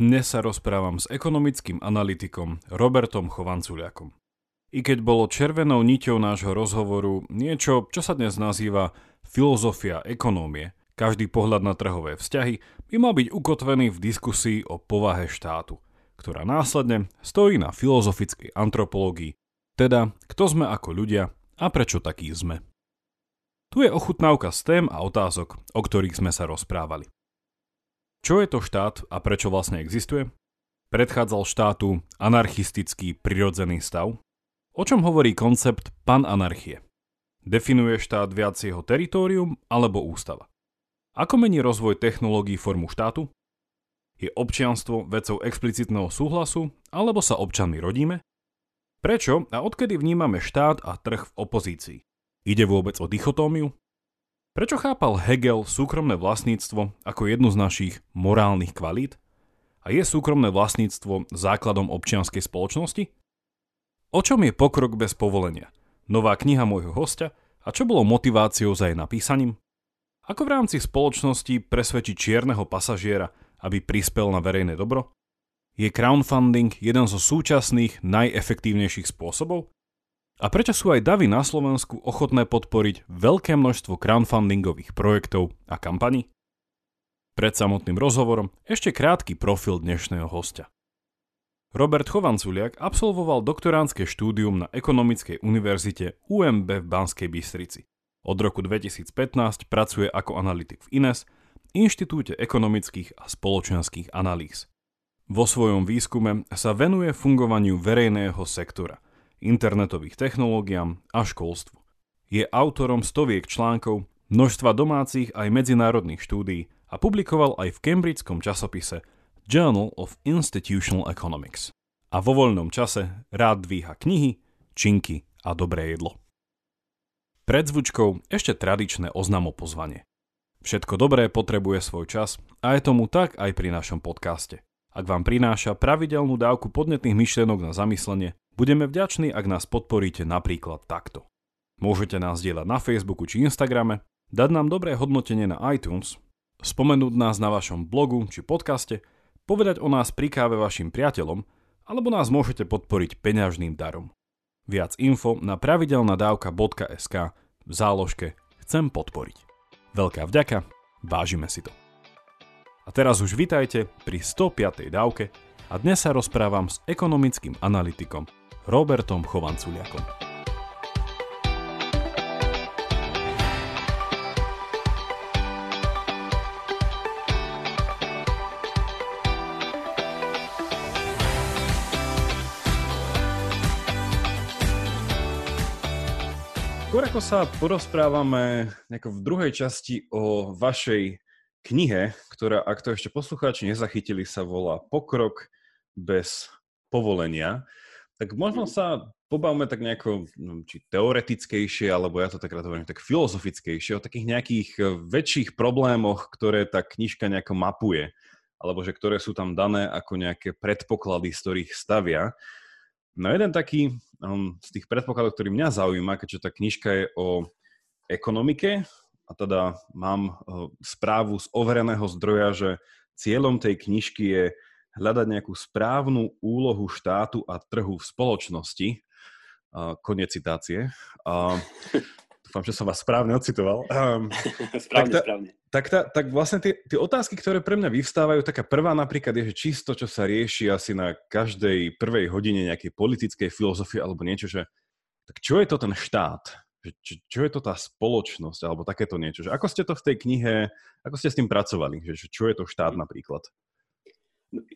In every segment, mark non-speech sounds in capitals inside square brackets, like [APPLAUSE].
Dnes sa rozprávam s ekonomickým analytikom Robertom Chovanculiakom. I keď bolo červenou niťou nášho rozhovoru niečo, čo sa dnes nazýva filozofia ekonómie, každý pohľad na trhové vzťahy by mal byť ukotvený v diskusii o povahe štátu, ktorá následne stojí na filozofickej antropológii, teda kto sme ako ľudia a prečo takí sme. Tu je ochutnávka z tém a otázok, o ktorých sme sa rozprávali. Čo je to štát a prečo vlastne existuje? Predchádzal štátu anarchistický prirodzený stav? O čom hovorí koncept pananarchie? Definuje štát viac jeho teritorium alebo ústava? Ako mení rozvoj technológií formu štátu? Je občianstvo vecou explicitného súhlasu alebo sa občanmi rodíme? Prečo a odkedy vnímame štát a trh v opozícii? Ide vôbec o dichotómiu? Prečo chápal Hegel súkromné vlastníctvo ako jednu z našich morálnych kvalít? A je súkromné vlastníctvo základom občianskej spoločnosti? O čom je pokrok bez povolenia? Nová kniha môjho hostia a čo bolo motiváciou za jej napísaním? Ako v rámci spoločnosti presvedčiť čierneho pasažiera, aby prispel na verejné dobro? Je crowdfunding jeden zo súčasných najefektívnejších spôsobov? A prečo sú aj davy na Slovensku ochotné podporiť veľké množstvo crowdfundingových projektov a kampaní? Pred samotným rozhovorom ešte krátky profil dnešného hostia. Robert Chovanculiak absolvoval doktoránske štúdium na Ekonomickej univerzite UMB v Banskej Bystrici. Od roku 2015 pracuje ako analytik v INES, Inštitúte ekonomických a spoločenských analýz. Vo svojom výskume sa venuje fungovaniu verejného sektora – internetových technológiám a školstvu. Je autorom stoviek článkov, množstva domácich aj medzinárodných štúdií a publikoval aj v cambridgeskom časopise Journal of Institutional Economics. A vo voľnom čase rád dvíha knihy, činky a dobré jedlo. Pred zvučkou ešte tradičné oznamo pozvanie. Všetko dobré potrebuje svoj čas a je tomu tak aj pri našom podcaste. Ak vám prináša pravidelnú dávku podnetných myšlienok na zamyslenie, budeme vďační, ak nás podporíte napríklad takto. Môžete nás dielať na Facebooku či Instagrame, dať nám dobré hodnotenie na iTunes, spomenúť nás na vašom blogu či podcaste, povedať o nás pri káve vašim priateľom, alebo nás môžete podporiť peňažným darom. Viac info na pravidelnadavka.sk v záložke Chcem podporiť. Veľká vďaka, vážime si to. A teraz už vitajte pri 105. dávke a dnes sa rozprávam s ekonomickým analytikom Robertom Chovanculiakom. Skôr ako sa porozprávame v druhej časti o vašej knihe, ktorá, ak to ešte poslucháči nezachytili, sa volá Pokrok bez povolenia, tak možno sa pobavme tak nejako, či teoretickejšie, alebo ja to tak rád hovorím, tak filozofickejšie, o takých nejakých e, väčších problémoch, ktoré tá knižka nejako mapuje, alebo že ktoré sú tam dané ako nejaké predpoklady, z ktorých stavia. No jeden taký um, z tých predpokladov, ktorý mňa zaujíma, keďže tá knižka je o ekonomike, a teda mám eh, správu z overeného zdroja, že cieľom tej knižky je hľadať nejakú správnu úlohu štátu a trhu v spoločnosti. Konec citácie. [LAUGHS] Dúfam, že som vás správne ocitoval. správne, tak, tá, správne. Tak, tá, tak vlastne tie, tie otázky, ktoré pre mňa vyvstávajú, taká prvá napríklad je, že čisto, čo sa rieši asi na každej prvej hodine nejakej politickej filozofie alebo niečo, že tak čo je to ten štát? čo, čo je to tá spoločnosť alebo takéto niečo. Že ako ste to v tej knihe, ako ste s tým pracovali? Že, že čo je to štát napríklad?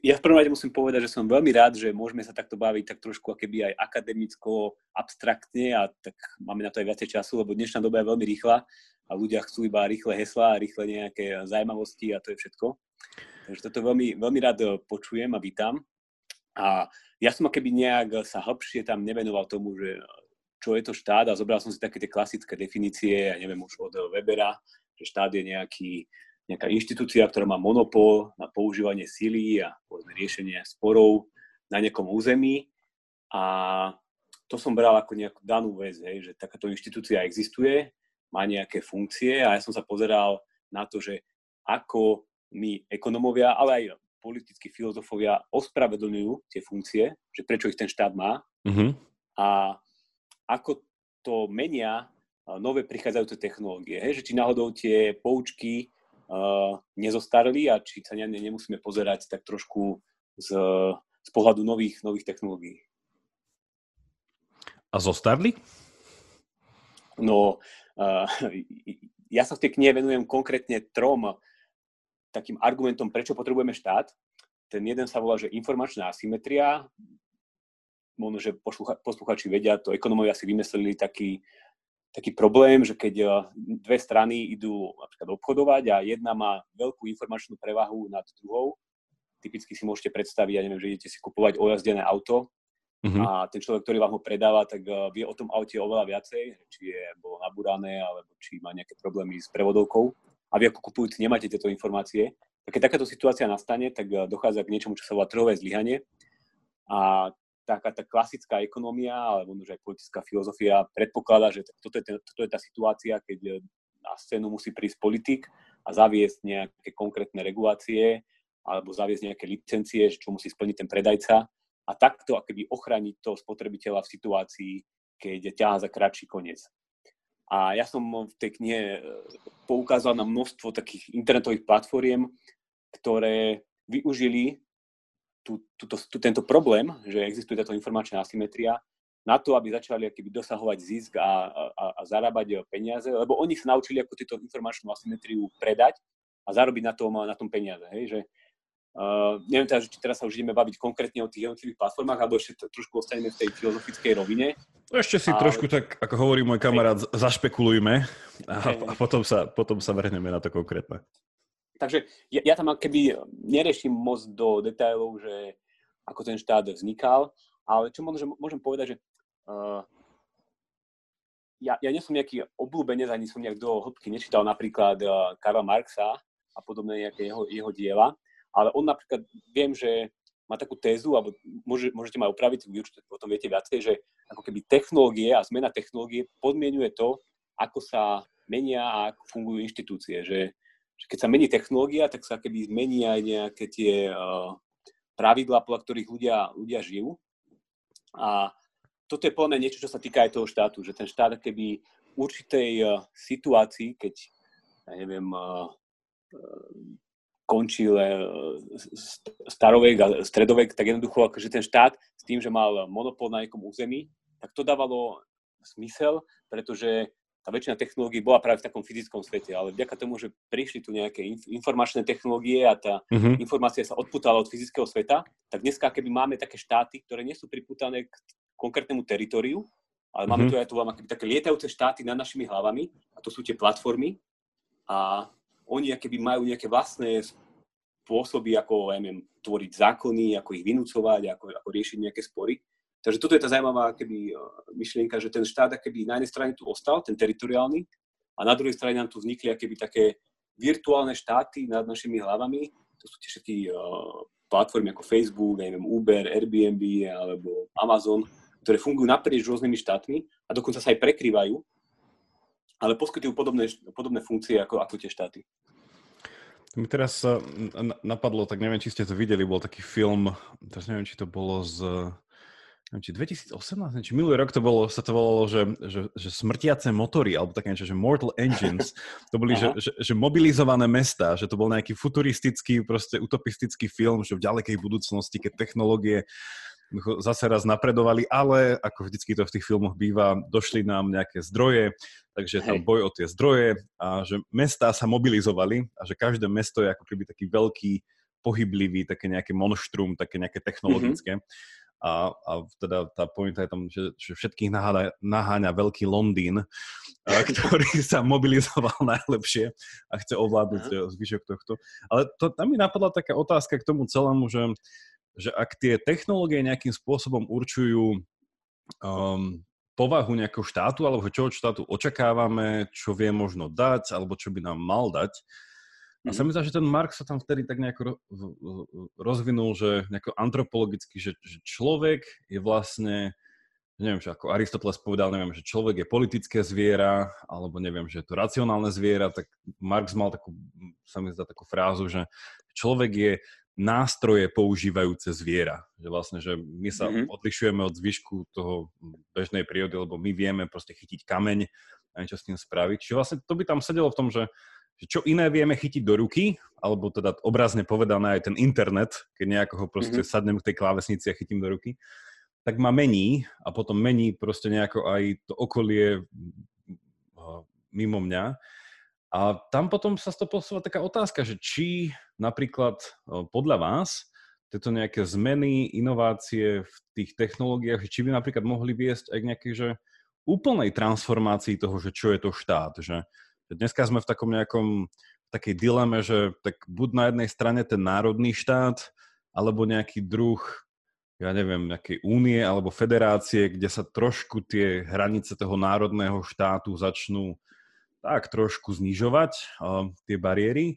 Ja v prvom rade musím povedať, že som veľmi rád, že môžeme sa takto baviť tak trošku keby aj akademicko, abstraktne a tak máme na to aj viacej času, lebo dnešná doba je veľmi rýchla a ľudia chcú iba rýchle heslá, rýchle nejaké zaujímavosti a to je všetko. Takže toto veľmi, veľmi rád počujem a vítam. A ja som keby nejak sa hlbšie tam nevenoval tomu, že čo je to štát a zobral som si také tie klasické definície, ja neviem už od Webera, že štát je nejaký, nejaká inštitúcia, ktorá má monopol na používanie síly a povedzme, riešenie sporov na nejakom území a to som bral ako nejakú danú vec, hej, že takáto inštitúcia existuje, má nejaké funkcie a ja som sa pozeral na to, že ako my ekonomovia, ale aj politickí filozofovia ospravedlňujú tie funkcie, že prečo ich ten štát má uh-huh. a ako to menia nové prichádzajúce technológie. Hej? Že či náhodou tie poučky uh, nezostarli a či sa ne, nemusíme pozerať tak trošku z, z pohľadu nových, nových technológií. A zostarli? No, uh, ja sa v tej knihe venujem konkrétne trom takým argumentom, prečo potrebujeme štát. Ten jeden sa volá, že informačná asymetria. Možno, že posluchači vedia, to ekonomovia si vymysleli taký, taký problém, že keď eh, dve strany idú napríklad obchodovať a jedna má veľkú informačnú prevahu nad druhou, typicky si môžete predstaviť, ja neviem, že idete si kupovať ojazdené auto uh-huh. a ten človek, ktorý vám ho predáva, tak eh, vie o tom aute oveľa viacej, či je bolo nabúrané, alebo či má nejaké problémy s prevodovkou a vy ako kupujúci nemáte tieto informácie. A keď takáto situácia nastane, tak eh, dochádza k niečomu, čo sa volá trhové zlyhanie a taká tá klasická ekonomia, alebo možno aj politická filozofia predpokladá, že toto je, toto je tá situácia, keď eh, na scénu musí prísť politik a zaviesť nejaké konkrétne regulácie alebo zaviesť nejaké licencie, čo musí splniť ten predajca a takto akoby ochraniť toho spotrebiteľa v situácii, keď ťaha za kratší koniec. A ja som v tej knihe eh, poukázal na množstvo takých internetových platformiem, ktoré využili tú, túto, tú, tento problém, že existuje táto informačná asymetria, na to, aby začali akýby dosahovať zisk a, a, a zarábať peniaze, lebo oni sa naučili ako túto informačnú asymetriu predať a zarobiť na tom, na tom peniaze. Hej? Že, uh, neviem teda, či teraz sa už ideme baviť konkrétne o tých jednotlivých platformách, alebo ešte trošku ostaneme v tej filozofickej rovine. Ešte si a... trošku tak, ako hovorí môj kamarát, zašpekulujme a, a potom, sa, potom sa vrhneme na to konkrétne. Takže ja, ja tam keby nereším moc do detailov, že ako ten štát vznikal, ale čo že môžem povedať, že uh, ja, ja nie som nejaký obľúbenec, ani som nejak do hĺbky nečítal napríklad uh, Karla Marxa a podobné nejaké jeho, jeho diela, ale on napríklad, viem, že má takú tézu, alebo môže, môžete ma upraviť, vy určite potom viete viacej, že ako keby technológie a zmena technológie podmienuje to, ako sa menia a ako fungujú inštitúcie. Že že keď sa mení technológia, tak sa keby zmení aj nejaké tie uh, pravidlá, podľa ktorých ľudia, ľudia žijú. A toto je plné niečo, čo sa týka aj toho štátu, že ten štát keby v určitej uh, situácii, keď, ja neviem, uh, končil starovek a stredovek, tak jednoducho akože ten štát s tým, že mal monopol na nejakom území, tak to dávalo smysel, pretože tá väčšina technológií bola práve v takom fyzickom svete, ale vďaka tomu, že prišli tu nejaké informačné technológie a tá uh-huh. informácia sa odputala od fyzického sveta, tak dneska keby máme také štáty, ktoré nie sú priputané k konkrétnemu teritoriu, ale máme mhm. tu aj tu také lietajúce štáty nad našimi hlavami a to sú tie platformy a oni keby majú nejaké vlastné spôsoby, ako ja neviem, tvoriť zákony, ako ich vynúcovať, ako, ako riešiť nejaké spory. Takže toto je tá zaujímavá keby, e, myšlienka, že ten štát keby na jednej strane tu ostal, ten teritoriálny, a na druhej strane nám tu vznikli keby také virtuálne štáty nad našimi hlavami. To sú tie všetky uh, platformy ako Facebook, neviem, Uber, Airbnb alebo Amazon, ktoré fungujú naprieč rôznymi štátmi a dokonca sa aj prekrývajú, ale poskytujú podobné, podobné funkcie ako, ako tie štáty. Mi teraz napadlo, tak neviem, či ste to videli, bol taký film, teraz neviem, či to bolo z či 2018, či minulý rok to bolo, sa to volalo, že, že, že smrtiace motory, alebo také niečo, že Mortal Engines, [LAUGHS] to boli, že, že, že mobilizované mesta, že to bol nejaký futuristický, proste utopistický film, že v ďalekej budúcnosti, keď technológie zase raz napredovali, ale ako vždycky to v tých filmoch býva, došli nám nejaké zdroje, takže tam boj o tie zdroje a že mestá sa mobilizovali a že každé mesto je ako keby taký veľký, pohyblivý, také nejaké monštrum, také nejaké technologické. Mm-hmm a, a teda tá pointa je tam, že, že všetkých naháňa, naháňa veľký Londýn, a, [LAUGHS] ktorý sa mobilizoval najlepšie a chce ovládnuť uh-huh. zvyšok tohto. Ale to, tam mi napadla taká otázka k tomu celému, že, že ak tie technológie nejakým spôsobom určujú um, povahu nejakého štátu, alebo čo od štátu očakávame, čo vie možno dať, alebo čo by nám mal dať, a sa mi zdá, že ten Marx sa tam vtedy tak nejako rozvinul, že nejako antropologicky, že, že človek je vlastne, neviem, že ako Aristoteles povedal, neviem, že človek je politické zviera, alebo neviem, že je to racionálne zviera, tak Marx mal takú, sa mi zdá takú frázu, že človek je nástroje používajúce zviera. Že vlastne, že my sa mm-hmm. odlišujeme od zvyšku toho bežnej prírody, lebo my vieme proste chytiť kameň a niečo s tým spraviť. Čiže vlastne to by tam sedelo v tom, že, že čo iné vieme chytiť do ruky, alebo teda obrazne povedané aj ten internet, keď nejako ho proste mm-hmm. sadnem k tej klávesnici a chytím do ruky, tak ma mení a potom mení proste nejako aj to okolie mimo mňa. A tam potom sa z toho posúva taká otázka, že či napríklad podľa vás tieto nejaké zmeny, inovácie v tých technológiách, či by napríklad mohli viesť aj k nejakej že úplnej transformácii toho, že čo je to štát. Že, dneska sme v takom nejakom takej dileme, že tak buď na jednej strane ten národný štát, alebo nejaký druh ja neviem, nejakej únie alebo federácie, kde sa trošku tie hranice toho národného štátu začnú tak trošku znižovať uh, tie bariéry,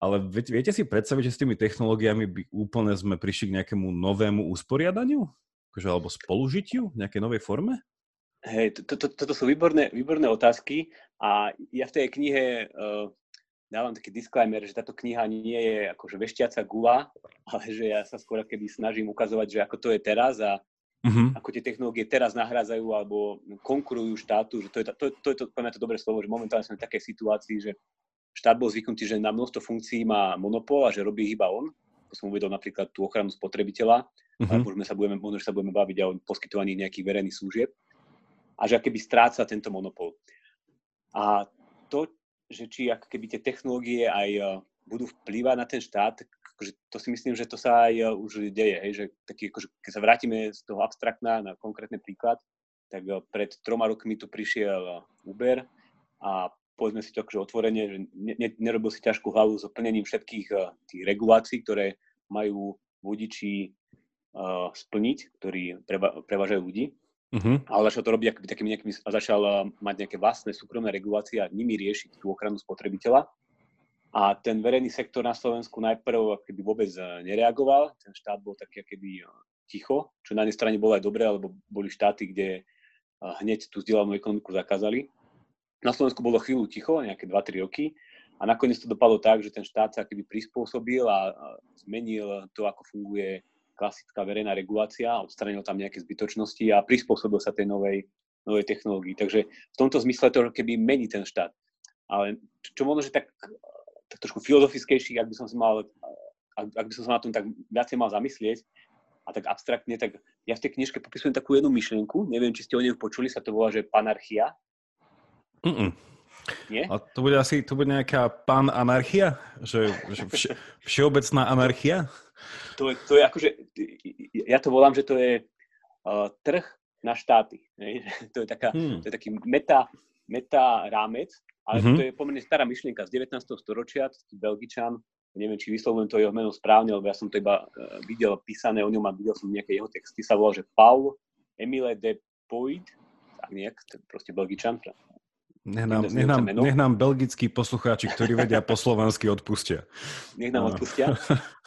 ale viete si predstaviť, že s tými technológiami by úplne sme prišli k nejakému novému usporiadaniu? Akože, alebo spolužitiu v nejakej novej forme? Hej, to, to, toto sú výborné, výborné otázky a ja v tej knihe uh, dávam taký disclaimer, že táto kniha nie je akože vešťaca gula, ale že ja sa skôr keby snažím ukazovať, že ako to je teraz a uh-huh. ako tie technológie teraz nahrádzajú alebo konkurujú štátu, že to je to, to, to, je to, to, to dobré slovo, že momentálne sme v takej situácii, že štát bol zvyknutý, že na množstvo funkcií má monopol a že robí iba on. To som uvedol napríklad tú ochranu spotrebiteľa, uh-huh. alebo sa budeme, možno, že sa budeme baviť aj o poskytovaní nejakých verejných služieb. A že akéby stráca tento monopol. A to, že či ako keby tie technológie aj eh, budú vplývať na ten štát, akože to si myslím, že to sa aj uh, už deje, hej, že taký, akože, keď sa vrátime z toho abstraktná na konkrétny príklad, tak uh, pred troma rokmi tu prišiel Uber a povedzme si to akože otvorene, že ne, ne, nerobil si ťažkú hlavu s plnením všetkých tých regulácií, ktoré majú vodiči uh, splniť, ktorí preva, prevažajú ľudí. Uh-huh. Ale začal to robiť akoby takými nejakými, a začal uh, mať nejaké vlastné súkromné regulácie a nimi riešiť tú ochranu spotrebiteľa. A ten verejný sektor na Slovensku najprv keby vôbec eh, nereagoval, ten štát bol taký keby eh, ticho, čo na jednej strane bolo aj dobré, lebo boli štáty, kde eh, hneď tú vzdelanú ekonomiku zakázali. Na Slovensku bolo chvíľu ticho, nejaké 2-3 roky, a nakoniec to dopadlo tak, že ten štát sa keby prispôsobil a zmenil to, ako funguje klasická verejná regulácia, odstranil tam nejaké zbytočnosti a prispôsobil sa tej novej, novej technológii. Takže v tomto zmysle to keby mení ten štát. Ale čo možno, že tak tak trošku filozofickejší, ak by som si mal, ak, ak by som sa na tom tak viacej mal zamyslieť a tak abstraktne, tak ja v tej knižke popisujem takú jednu myšlienku, neviem, či ste o nej počuli, sa to volá, že panarchia. Mm-mm. Nie? A to bude asi, to bude nejaká pananarchia? Že, že vše, všeobecná anarchia? To je, to je akože, ja to volám, že to je uh, trh na štáty. Ne? [LAUGHS] To je, taká, hmm. to je taký meta, meta rámec, ale mm-hmm. to je pomerne stará myšlienka z 19. storočia, Belgičan, neviem, či vyslovujem to jeho meno správne, lebo ja som to iba uh, videl písané o ňom a videl som nejaké jeho texty, sa volal, že Paul Emile de Poid, tak nejak, to je proste Belgičan. Nech nám, nech, nám, nech nám belgickí poslucháči, ktorí vedia po slovensky, odpustia. Nech nám odpustia.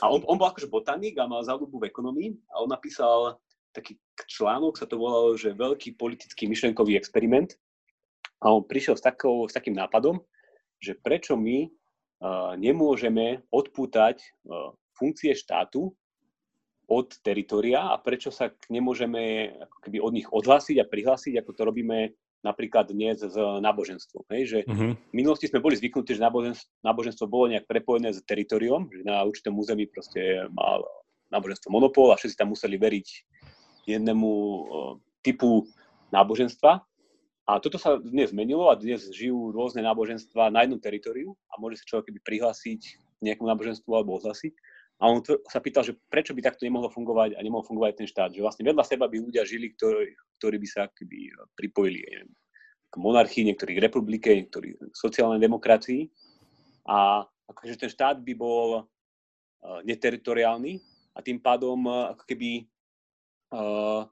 A on, on bol akože botanik a mal záľubu v ekonomii a on napísal taký článok, sa to volalo, že veľký politický myšlenkový experiment, a on prišiel s, takou, s takým nápadom, že prečo my uh, nemôžeme odpútať uh, funkcie štátu od teritoria a prečo sa nemôžeme ako keby od nich odhlásiť a prihlásiť, ako to robíme napríklad dnes s náboženstvom. Hej? Že uh-huh. V minulosti sme boli zvyknutí, že náboženstvo, náboženstvo bolo nejak prepojené s teritoriom, že na určitom území proste mal náboženstvo monopol a všetci tam museli veriť jednému typu náboženstva. A toto sa dnes zmenilo a dnes žijú rôzne náboženstva na jednom teritoriu a môže sa človek keby prihlásiť nejakému náboženstvu alebo odhlasiť. A on sa pýtal, že prečo by takto nemohlo fungovať a nemohol fungovať ten štát. Že vlastne vedľa seba by ľudia žili, ktorí, ktorí by sa keby pripojili neviem, k monarchii, niektorí k republike, niektorí sociálnej demokracii. A akože ten štát by bol uh, neteritoriálny a tým pádom uh, ako keby uh,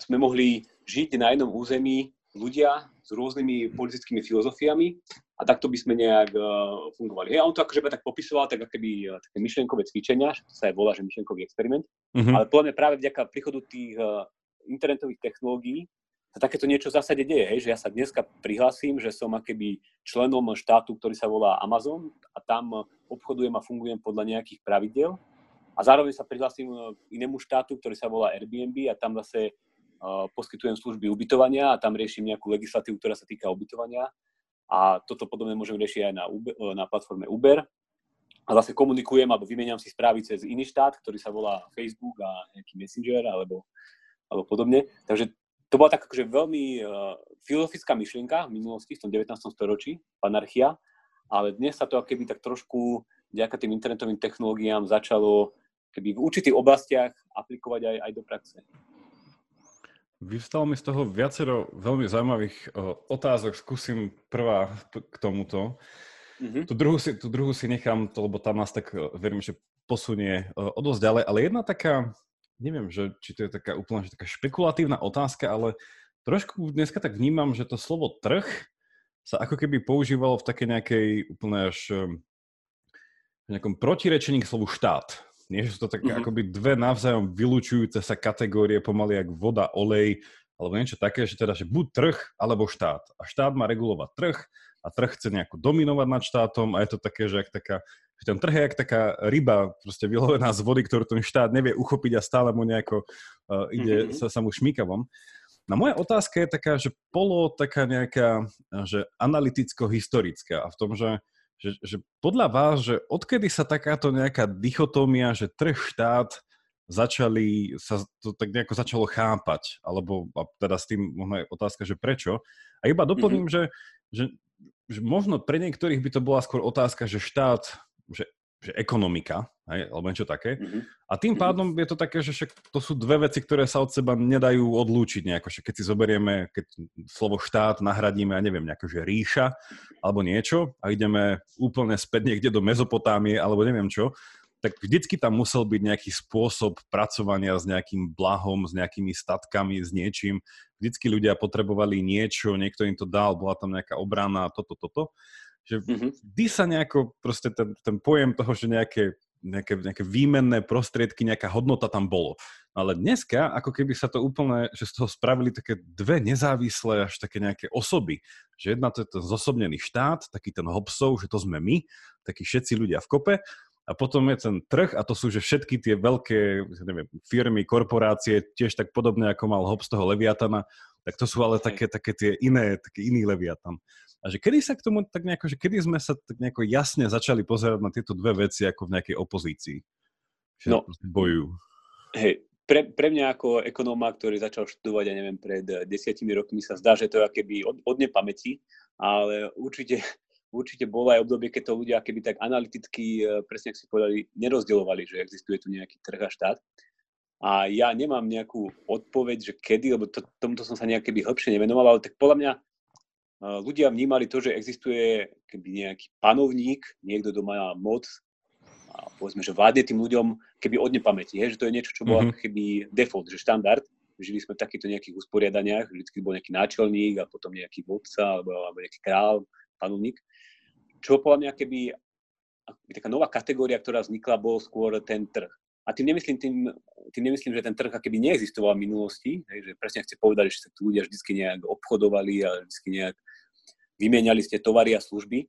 sme mohli žiť na jednom území ľudia s rôznymi politickými filozofiami a takto by sme nejak uh, fungovali. Hej, on to akože tak popisoval, tak akoby uh, také myšlienkové cvičenia, to sa aj volá, že myšlienkový experiment, mm-hmm. ale podľa mňa práve vďaka príchodu tých uh, internetových technológií sa takéto niečo v zásade deje, hej, že ja sa dneska prihlasím, že som akéby členom štátu, ktorý sa volá Amazon a tam obchodujem a fungujem podľa nejakých pravidel a zároveň sa prihlasím k inému štátu, ktorý sa volá Airbnb a tam zase uh, poskytujem služby ubytovania a tam riešim nejakú legislatívu, ktorá sa týka ubytovania a toto podobne môžem riešiť aj na, Uber, na platforme Uber a zase komunikujem alebo vymeniam si správy cez iný štát, ktorý sa volá Facebook a nejaký Messenger alebo, alebo podobne. Takže to bola tak akože veľmi uh, filozofická myšlienka v minulosti, v tom 19. storočí, anarchia, ale dnes sa to keby tak trošku vďaka tým internetovým technológiám začalo keby v určitých oblastiach aplikovať aj, aj do praxe. Vystalo mi z toho viacero veľmi zaujímavých uh, otázok. Skúsim prvá k tomuto. Mm-hmm. Tu, druhú si, tu druhú si nechám, to, lebo tam nás tak, uh, verím, že posunie uh, o dosť ďalej. Ale jedna taká neviem, že, či to je taká úplne že taká špekulatívna otázka, ale trošku dneska tak vnímam, že to slovo trh sa ako keby používalo v takej nejakej úplne až v nejakom protirečení k slovu štát. Nie, že sú to také mm-hmm. akoby dve navzájom vylúčujúce sa kategórie pomaly jak voda, olej, alebo niečo také, že teda, že buď trh, alebo štát. A štát má regulovať trh a trh chce nejako dominovať nad štátom a je to také, že ak taká že ten trh je jak taká ryba, proste vylovená z vody, ktorú ten štát nevie uchopiť a stále mu nejako uh, ide, mm-hmm. sa, sa mu šmíka von. No moja otázka je taká, že polo taká nejaká, že analyticko-historická a v tom, že, že, že podľa vás, že odkedy sa takáto nejaká dichotómia, že trh štát začali, sa to tak nejako začalo chápať, alebo a teda s tým možno je otázka, že prečo. A iba doplním, mm-hmm. že, že, že možno pre niektorých by to bola skôr otázka, že štát že, že ekonomika, hej, alebo niečo také. Mm-hmm. A tým mhm. pádom je to také, že však to sú dve veci, ktoré sa od seba nedajú odlúčiť nejako. Že keď si zoberieme, keď slovo štát nahradíme, ja neviem, nejaké, že ríša alebo niečo a ideme úplne späť niekde do Mezopotámie alebo neviem čo, tak vždycky tam musel byť nejaký spôsob pracovania s nejakým blahom, s nejakými statkami, s niečím. Vždycky ľudia potrebovali niečo, niekto im to dal, bola tam nejaká obrana, toto, toto. Že mm-hmm. vždy sa nejako, proste ten, ten pojem toho, že nejaké, nejaké, nejaké výmenné prostriedky, nejaká hodnota tam bolo. Ale dneska, ako keby sa to úplne, že z toho spravili také dve nezávislé až také nejaké osoby. Že jedna to je ten zosobnený štát, taký ten Hobsov, že to sme my, takí všetci ľudia v kope. A potom je ten trh a to sú že všetky tie veľké neviem, firmy, korporácie, tiež tak podobne ako mal Hobbes toho Leviatana, tak to sú ale také, také tie iné, taký iný Leviatan. A že kedy sa k tomu tak nejako, že kedy sme sa tak nejako jasne začali pozerať na tieto dve veci ako v nejakej opozícii? Že no, bojujú. Hej, pre, pre mňa ako ekonóma, ktorý začal študovať, ja neviem, pred desiatimi rokmi sa zdá, že to je keby od, od nepamäti, ale určite, [LAUGHS] určite bolo aj obdobie, keď to ľudia keby tak analyticky, e, presne ako si povedali, nerozdielovali, že existuje tu nejaký trh a štát. A ja nemám nejakú odpoveď, že kedy, lebo to, tomuto som sa nejak keby hĺbšie nevenoval, ale tak podľa mňa ľudia vnímali to, že existuje keby nejaký panovník, niekto, kto má moc a povedzme, že vládne tým ľuďom keby od nepamäti, hej, že to je niečo, čo bolo mm-hmm. keby default, že štandard. Žili sme v takýchto nejakých usporiadaniach, vždy bol nejaký náčelník a potom nejaký vodca alebo, alebo nejaký král, panovník. Čo podľa mňa keby taká nová kategória, ktorá vznikla, bol skôr ten trh. A tým nemyslím, tým, tým nemyslím, že ten trh keby neexistoval v minulosti, hej, že presne chce povedať, že sa tu ľudia vždy nejak obchodovali a vždy nejak vymieniali ste tovary a služby,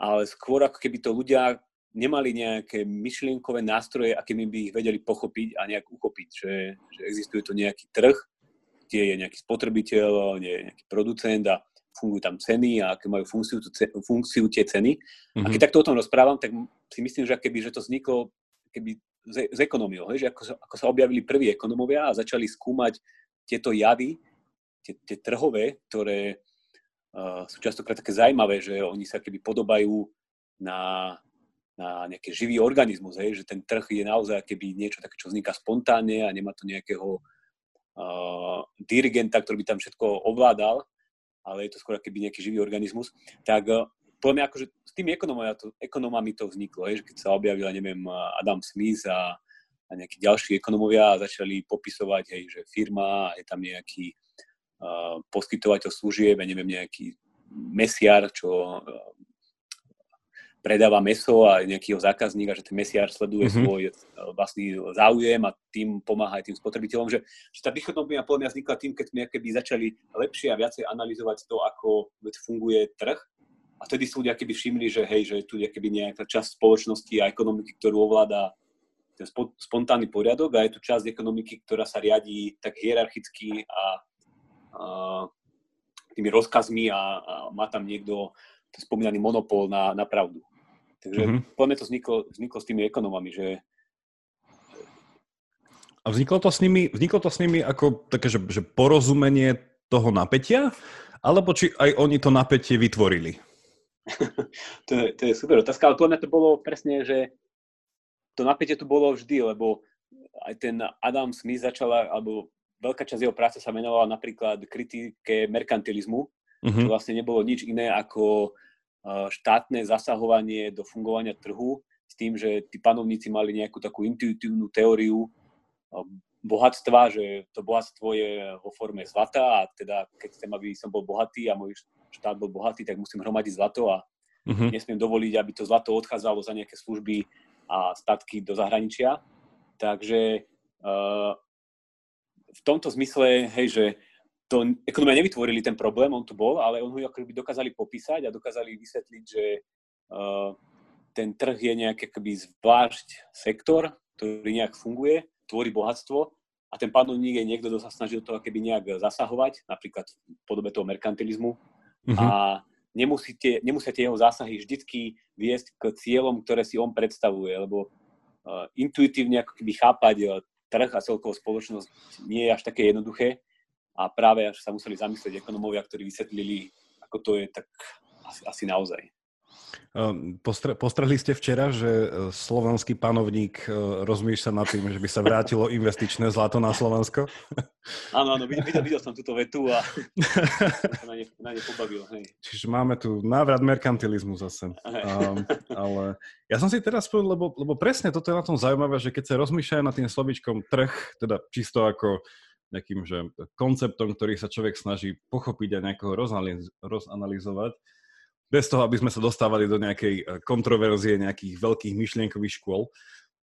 ale skôr ako keby to ľudia nemali nejaké myšlienkové nástroje, akými by ich vedeli pochopiť a nejak uchopiť, že, že existuje tu nejaký trh, kde je nejaký spotrebiteľ, kde je nejaký producent a fungujú tam ceny a aké majú funkciu, funkciu tie ceny. Mm-hmm. A mhm. keď takto o tom rozprávam, tak si myslím, že keby, že to vzniklo keby z ekonómiou, že ako, ako sa objavili prví ekonomovia a začali skúmať tieto javy, tie, tie trhové, ktoré sú častokrát také zaujímavé, že oni sa keby podobajú na, na nejaký živý organizmus, hej, že ten trh je naozaj keby niečo také, čo vzniká spontánne a nemá to nejakého uh, dirigenta, ktorý by tam všetko ovládal, ale je to skôr keby nejaký živý organizmus, tak uh, podľa mňa akože s tými ekonomami to, ekonomami to vzniklo, hej, že keď sa objavila, neviem, Adam Smith a, a nejakí ďalší ekonomovia a začali popisovať, hej, že firma, je tam nejaký poskytovateľ služieb, ja neviem, nejaký mesiar, čo predáva meso a nejaký jeho zákazník a že ten mesiar sleduje mm-hmm. svoj e, vlastný záujem a tým pomáha aj tým spotrebiteľom, že, že tá dichotomia podľa mňa vznikla tým, keď sme keby začali lepšie a viacej analyzovať to, ako funguje trh a vtedy si ľudia keby všimli, že hej, že tu je keby nejaká časť spoločnosti a ekonomiky, ktorú ovláda ten spontánny poriadok a je tu časť ekonomiky, ktorá sa riadí tak hierarchicky a, a tými rozkazmi a, a má tam niekto ten spomínaný monopol na, na pravdu. Takže mm-hmm. podľa to vzniklo, vzniklo s tými ekonomami, že a vzniklo to s nimi, vzniklo to s nimi ako také, že, že porozumenie toho napätia, alebo či aj oni to napätie vytvorili? [LAUGHS] to, je, to je super otázka, ale podľa mňa to bolo presne, že to napätie tu bolo vždy, lebo aj ten Adam Smith začala, alebo veľká časť jeho práce sa venovala napríklad kritike merkantilizmu, mm-hmm. čo vlastne nebolo nič iné ako štátne zasahovanie do fungovania trhu s tým, že tí panovníci mali nejakú takú intuitívnu teóriu bohatstva, že to bohatstvo je vo forme zlata a teda keď chcem, aby som bol bohatý a môj štát bol bohatý, tak musím hromadiť zlato a mm-hmm. nesmiem dovoliť, aby to zlato odchádzalo za nejaké služby a statky do zahraničia. Takže uh, v tomto zmysle, hej, že to ekonomia nevytvorili ten problém, on tu bol, ale on ho akoby dokázali popísať a dokázali vysvetliť, že uh, ten trh je nejaký akoby zvlášť sektor, ktorý nejak funguje, tvorí bohatstvo a ten panovník je niekto, kto sa snažil to keby nejak zasahovať, napríklad v podobe toho merkantilizmu. Mm-hmm. A nemusíte, nemusia tie jeho zásahy vždycky viesť k cieľom, ktoré si on predstavuje, lebo uh, intuitívne ako keby chápať uh, trh a celkovú spoločnosť nie je až také jednoduché a práve až sa museli zamyslieť ekonomovia, ktorí vysvetlili, ako to je, tak asi, asi naozaj. Ehm, postre, postrehli ste včera, že e, slovenský panovník e, rozmýšľa nad tým, že by sa vrátilo investičné zlato na Slovensko? [LAUGHS] Áno, áno, videl, videl som túto vetu a [LAUGHS] na ne, na ne pobavil. Hej. Čiže máme tu návrat merkantilizmu zase. Um, ale ja som si teraz povedal, lebo, lebo presne toto je na tom zaujímavé, že keď sa rozmýšľa nad tým slovičkom trh, teda čisto ako nejakým že konceptom, ktorý sa človek snaží pochopiť a nejako rozanaliz- rozanalizovať, bez toho, aby sme sa dostávali do nejakej eh, kontroverzie nejakých veľkých myšlienkových škôl.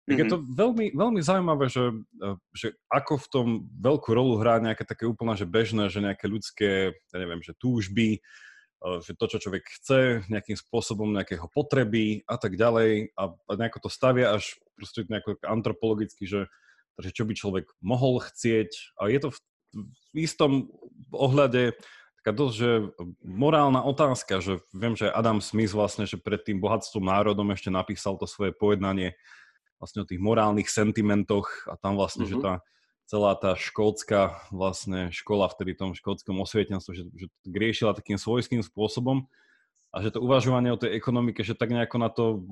Mm-hmm. je to veľmi, veľmi zaujímavé, že, eh, že ako v tom veľkú rolu hrá nejaké také úplne že bežné, že nejaké ľudské, ja neviem, že túžby, eh, že to, čo človek chce, nejakým spôsobom nejakého potreby a tak ďalej a, a nejako to stavia až proste nejako antropologicky, že Takže čo by človek mohol chcieť. A je to v, v istom ohľade taká dosť, že morálna otázka, že viem, že Adam Smith vlastne, že pred tým bohatstvom národom ešte napísal to svoje pojednanie vlastne o tých morálnych sentimentoch a tam vlastne, mm-hmm. že tá celá tá škótska vlastne škola vtedy tom škótskom osvietenstve, že, že riešila takým svojským spôsobom a že to uvažovanie o tej ekonomike, že tak nejako na to,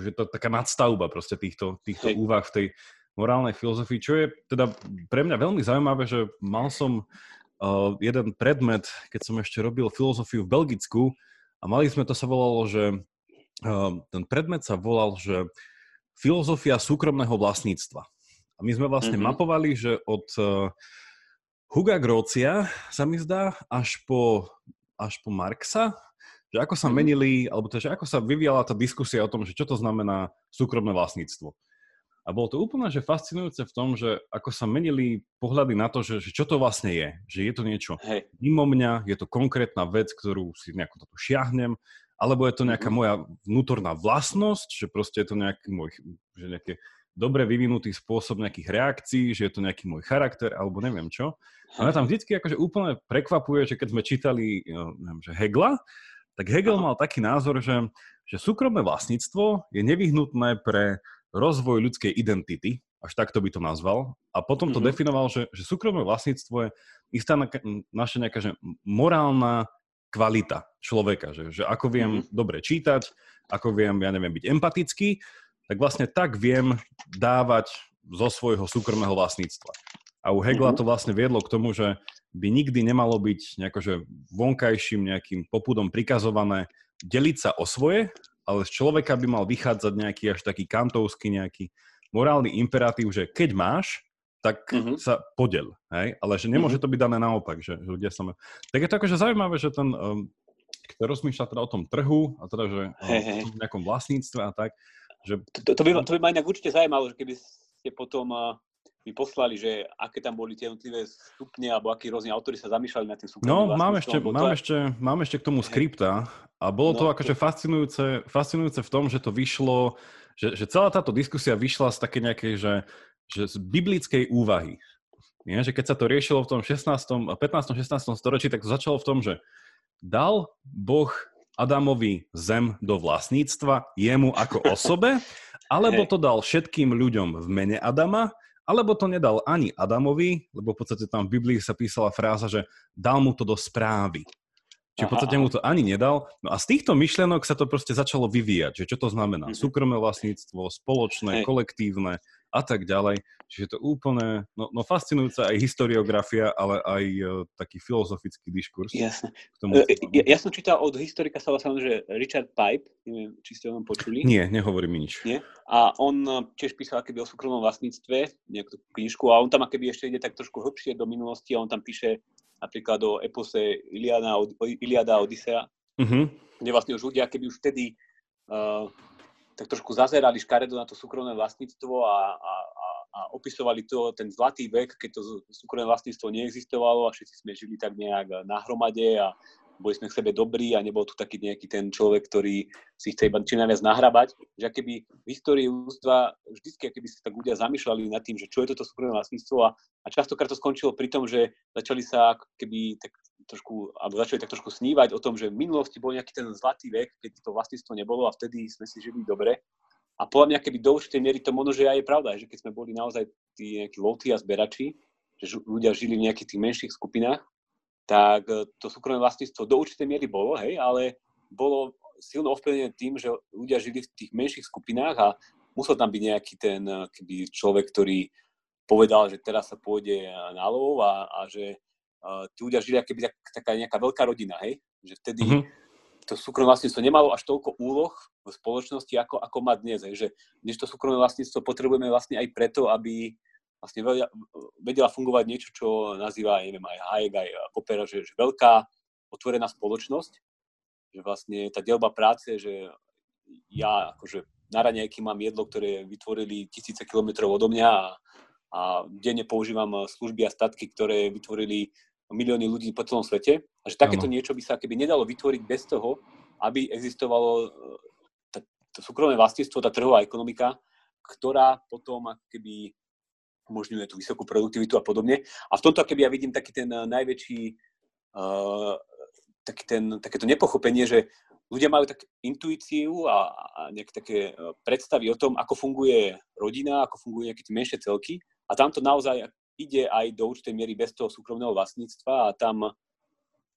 že to taká nadstavba proste týchto, týchto úvah v tej morálnej filozofii, čo je teda pre mňa veľmi zaujímavé, že mal som uh, jeden predmet, keď som ešte robil filozofiu v Belgicku a mali sme, to sa volalo, že uh, ten predmet sa volal, že filozofia súkromného vlastníctva. A my sme vlastne mm-hmm. mapovali, že od uh, Huga Grócia sa mi zdá, až po, až po Marxa, že ako sa mhm. menili, alebo to, že ako sa vyvíjala tá diskusia o tom, že čo to znamená súkromné vlastníctvo. A bolo to úplne že fascinujúce v tom, že ako sa menili pohľady na to, že, že čo to vlastne je. Že je to niečo Hej. mimo mňa, je to konkrétna vec, ktorú si nejako toto šiahnem, alebo je to nejaká mm-hmm. moja vnútorná vlastnosť, že proste je to nejaký môj, že nejaký dobre vyvinutý spôsob nejakých reakcií, že je to nejaký môj charakter, alebo neviem čo. A mňa tam vždycky akože úplne prekvapuje, že keď sme čítali neviem, že Hegla, tak Hegel mal taký názor, že, že súkromné vlastníctvo je nevyhnutné pre rozvoj ľudskej identity, až takto by to nazval. A potom to mm-hmm. definoval, že, že súkromné vlastníctvo je istá naša nejaká že morálna kvalita človeka, že, že ako viem mm-hmm. dobre čítať, ako viem, ja neviem, byť empatický, tak vlastne tak viem dávať zo svojho súkromného vlastníctva. A u Hegla mm-hmm. to vlastne viedlo k tomu, že by nikdy nemalo byť že vonkajším nejakým popudom prikazované deliť sa o svoje, ale z človeka by mal vychádzať nejaký až taký kantovský nejaký morálny imperatív, že keď máš, tak uh-huh. sa podel, hej? ale že nemôže uh-huh. to byť dané naopak, že, že ľudia sa... Tak je to akože zaujímavé, že ten, um, kto rozmýšľa teda o tom trhu a teda, že hey, o tom nejakom vlastníctve a tak. Že... To, to, by, to by ma inak určite zaujímalo, že keby ste potom uh, mi poslali, že aké tam boli tie jednotlivé stupne alebo akí rôzni autori sa zamýšľali na tým súkromným No, mám ešte, mám, to... ešte, mám ešte k tomu skripta a bolo no, to akože fascinujúce, fascinujúce v tom, že to vyšlo, že, že celá táto diskusia vyšla z také nejakej, že, že z biblickej úvahy. Nie? Že keď sa to riešilo v tom 16., 15. 16. storočí, tak to začalo v tom, že dal Boh Adamovi zem do vlastníctva jemu ako osobe, alebo to dal všetkým ľuďom v mene Adama, alebo to nedal ani Adamovi, lebo v podstate tam v Biblii sa písala fráza, že dal mu to do správy. Čiže v podstate mu to ani nedal. No a z týchto myšlienok sa to proste začalo vyvíjať, že čo to znamená. Mm-hmm. Súkromné vlastníctvo, spoločné, kolektívne a tak ďalej. Čiže to úplne, no, no fascinujúca aj historiografia, ale aj uh, taký filozofický diskurs. Jasne. Tomu, uh, ja, ja som čítal od historika sa vlastne, že Richard Pipe, neviem, či ste o tom počuli. Nie, nehovorí mi nič. Nie? A on e, tiež písal akéby o súkromnom vlastníctve, nejakú knižku, a on tam akéby ešte ide tak trošku hlbšie do minulosti a on tam píše napríklad o epose Iliada, Iliada Odisea, uh-huh. kde vlastne už ľudia, keby už vtedy uh, tak trošku zazerali škaredo na to súkromné vlastníctvo a, a, a, a opisovali to, ten zlatý vek, keď to súkromné vlastníctvo neexistovalo a všetci sme žili tak nejak na hromade a boli sme k sebe dobrí a nebol tu taký nejaký ten človek, ktorý si chce iba či najviac nahrabať, že keby v histórii ľudstva vždycky, keby sa tak ľudia zamýšľali nad tým, že čo je toto súkromné vlastníctvo a, a častokrát to skončilo pri tom, že začali sa keby tak trošku, alebo začali tak trošku snívať o tom, že v minulosti bol nejaký ten zlatý vek, keď to vlastníctvo nebolo a vtedy sme si žili dobre. A podľa mňa, keby do určitej miery to možno, že aj je pravda, že keď sme boli naozaj tí nejakí lovci a zberači, že ľudia žili v nejakých tých menších skupinách, tak e, to súkromné vlastníctvo do určitej miery bolo, hej, ale bolo silno ovplyvnené tým, že ľudia žili v tých menších skupinách a musel tam byť nejaký ten e, keby človek, ktorý povedal, že teraz sa pôjde na lov a, a že uh, tí ľudia žili akoby tak, taká nejaká veľká rodina, hej? Že vtedy mm-hmm. to súkromné vlastníctvo nemalo až toľko úloh v spoločnosti, ako, ako má dnes, hej? Že dnes to súkromné vlastníctvo potrebujeme vlastne aj preto, aby vlastne vedela, vedela fungovať niečo, čo nazýva, neviem, aj Hayek, aj Popera, že, že veľká otvorená spoločnosť, že vlastne tá delba práce, že ja akože na raňajky mám jedlo, ktoré vytvorili tisíce kilometrov odo mňa a, a denne používam služby a statky, ktoré vytvorili milióny ľudí po celom svete. A že takéto ano. niečo by sa keby nedalo vytvoriť bez toho, aby existovalo e, to súkromné vlastníctvo, tá trhová ekonomika, ktorá potom keby umožňuje tú vysokú produktivitu a podobne. A v tomto, keby ja vidím taký ten eh, najväčší, uh, taký ten, takéto nepochopenie, že ľudia majú tak intuíciu a, a nejaké také predstavy o tom, ako funguje rodina, ako fungujú nejaké tie menšie celky. A tam to naozaj ide aj do určitej miery bez toho súkromného vlastníctva a tam,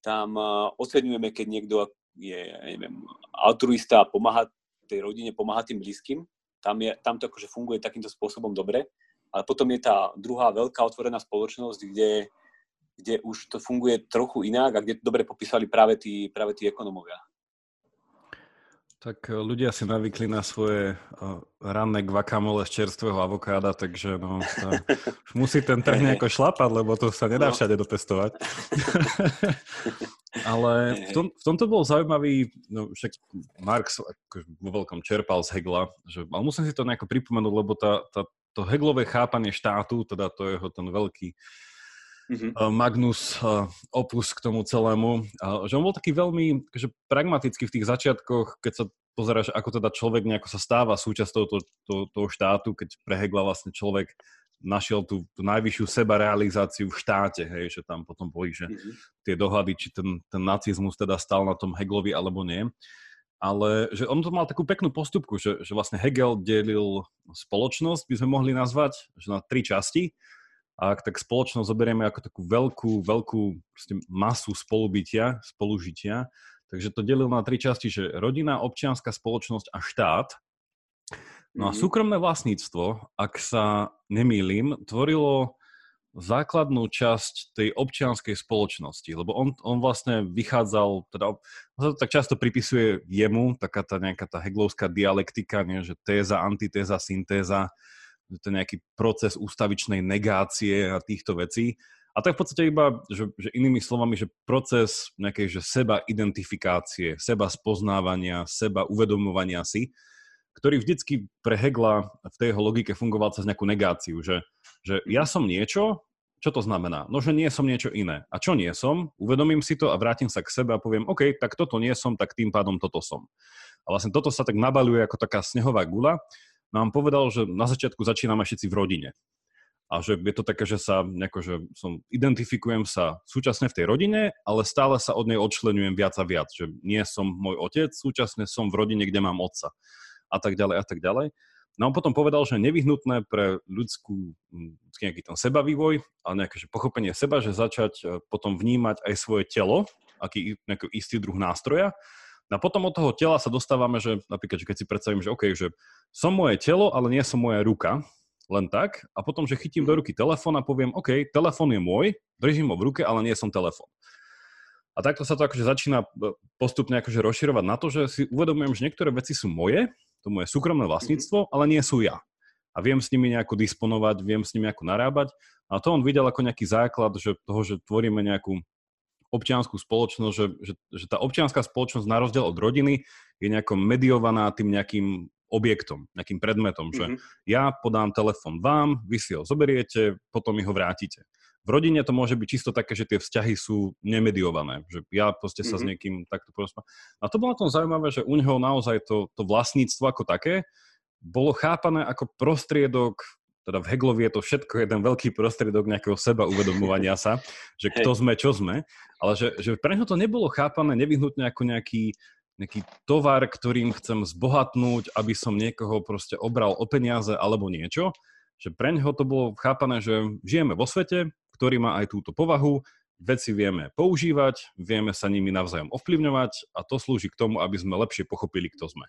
tam oceňujeme, keď niekto je, neviem, altruista a pomáha tej rodine, pomáha tým blízkym. Tam, je, tam to akože funguje takýmto spôsobom dobre. Ale potom je tá druhá veľká otvorená spoločnosť, kde, kde už to funguje trochu inak a kde to dobre popísali práve tí, práve tí ekonomovia. Tak eh, ľudia si navykli na svoje uh, ranné guacamole z čerstvého avokáda, takže no, to, [LAUGHS] musí ten trh nejako šlapať, lebo to sa nedá no. všade dotestovať. [LAUGHS] Ale v, tom, v tomto bol zaujímavý, no však Marx akože vo veľkom čerpal z Hegla, že, ale musím si to nejako pripomenúť, lebo tá, tá, to Heglové chápanie štátu, teda to jeho ten veľký mm-hmm. Magnus uh, opus k tomu celému, že on bol taký veľmi že pragmatický v tých začiatkoch, keď sa pozeráš, ako teda človek nejako sa stáva súčasťou to, to, toho štátu, keď pre Hegla vlastne človek našiel tú, tú najvyššiu sebarealizáciu v štáte, hej, že tam potom boli, že mm-hmm. tie dohady, či ten, ten nacizmus teda stal na tom Heglovi alebo nie ale že on to mal takú peknú postupku, že, že vlastne Hegel delil spoločnosť, by sme mohli nazvať, že na tri časti. A ak tak spoločnosť zoberieme ako takú veľkú, veľkú masu spolubytia, spolužitia, takže to delil na tri časti, že rodina, občianská spoločnosť a štát. No a mhm. súkromné vlastníctvo, ak sa nemýlim, tvorilo základnú časť tej občianskej spoločnosti, lebo on, on vlastne vychádzal, teda on sa to tak často pripisuje jemu, taká tá nejaká tá heglovská dialektika, nie, že téza, antitéza, syntéza, je nejaký proces ústavičnej negácie a týchto vecí. A to je v podstate iba, že, že inými slovami, že proces nejakej že seba identifikácie, seba spoznávania, seba uvedomovania si, ktorý vždycky pre Hegla v tej jeho logike fungoval cez nejakú negáciu, že, že ja som niečo, čo to znamená? No, že nie som niečo iné. A čo nie som? Uvedomím si to a vrátim sa k sebe a poviem, OK, tak toto nie som, tak tým pádom toto som. A vlastne toto sa tak nabaluje ako taká snehová gula. Nám povedal, že na začiatku začíname všetci v rodine a že je to také, že sa nejako, že som, identifikujem sa súčasne v tej rodine, ale stále sa od nej odčlenujem viac a viac, že nie som môj otec, súčasne som v rodine, kde mám otca a tak ďalej a tak ďalej. No on potom povedal, že nevyhnutné pre ľudskú, nejaký ten sebavývoj a nejaké že pochopenie seba, že začať e, potom vnímať aj svoje telo, aký nejaký istý druh nástroja. No a potom od toho tela sa dostávame, že napríklad, že keď si predstavím, že OK, že som moje telo, ale nie som moja ruka, len tak a potom, že chytím do ruky telefón a poviem, OK, telefón je môj, držím ho v ruke, ale nie som telefón. A takto sa to akože začína e, postupne akože rozširovať na to, že si uvedomujem, že niektoré veci sú moje, to moje súkromné vlastníctvo, ale nie sú ja. A viem s nimi nejako disponovať, viem s nimi ako narábať. A to on videl ako nejaký základ že toho, že tvoríme nejakú občianskú spoločnosť, že, že, že tá občianská spoločnosť na rozdiel od rodiny je nejako mediovaná tým nejakým objektom, nejakým predmetom, mm-hmm. že mhm. ja podám telefon vám, vy si ho zoberiete, potom mi ho vrátite. V rodine to môže byť čisto také, že tie vzťahy sú nemediované, že ja proste sa mm-hmm. s mhm. niekým takto porozprávam. A to bolo na tom zaujímavé, že u neho naozaj to, to vlastníctvo ako také bolo chápané ako prostriedok teda v Heglovi je to všetko jeden veľký prostriedok nejakého seba uvedomovania sa, že [LAUGHS] kto sme, čo sme, ale že, že pre neho to nebolo chápané nevyhnutne ako nejaký nejaký tovar, ktorým chcem zbohatnúť, aby som niekoho proste obral o peniaze alebo niečo. Že pre neho to bolo chápané, že žijeme vo svete, ktorý má aj túto povahu, veci vieme používať, vieme sa nimi navzájom ovplyvňovať a to slúži k tomu, aby sme lepšie pochopili, kto sme.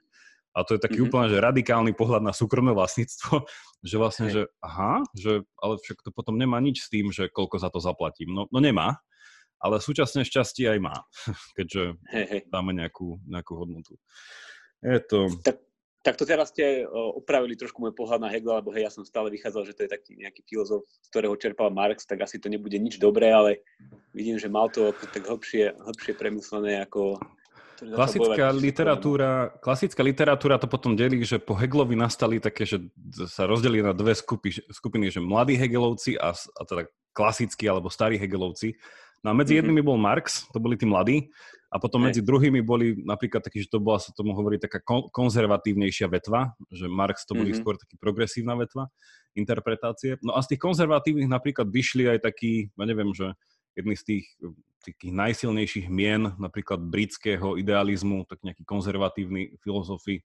A to je taký mm-hmm. úplne že radikálny pohľad na súkromné vlastníctvo, [LAUGHS] že vlastne, hey. že aha, že, ale však to potom nemá nič s tým, že koľko za to zaplatím. No, no nemá, ale súčasne šťastie aj má, [LAUGHS] keďže hey, hey. dáme nejakú, nejakú hodnotu. Je to... Tak, tak to teraz ste opravili trošku môj pohľad na Hegla, lebo hej, ja som stále vychádzal, že to je taký nejaký filozof, z ktorého čerpal Marx, tak asi to nebude nič dobré, ale vidím, že mal to tak hlbšie, hlbšie premyslené ako Klasická literatúra, klasická literatúra to potom delí, že po Heglovi nastali také, že sa rozdelí na dve skupy, skupiny, že mladí Hegelovci a, a teda klasickí alebo starí Hegelovci. No a medzi mm-hmm. jednými bol Marx, to boli tí mladí, a potom medzi druhými boli napríklad taký, že to bola, sa tomu hovorí, taká konzervatívnejšia vetva, že Marx to boli mm-hmm. skôr taký progresívna vetva interpretácie. No a z tých konzervatívnych napríklad vyšli aj taký, ja neviem, že jedný z tých takých najsilnejších mien, napríklad britského idealizmu, tak nejaký konzervatívny filozofi,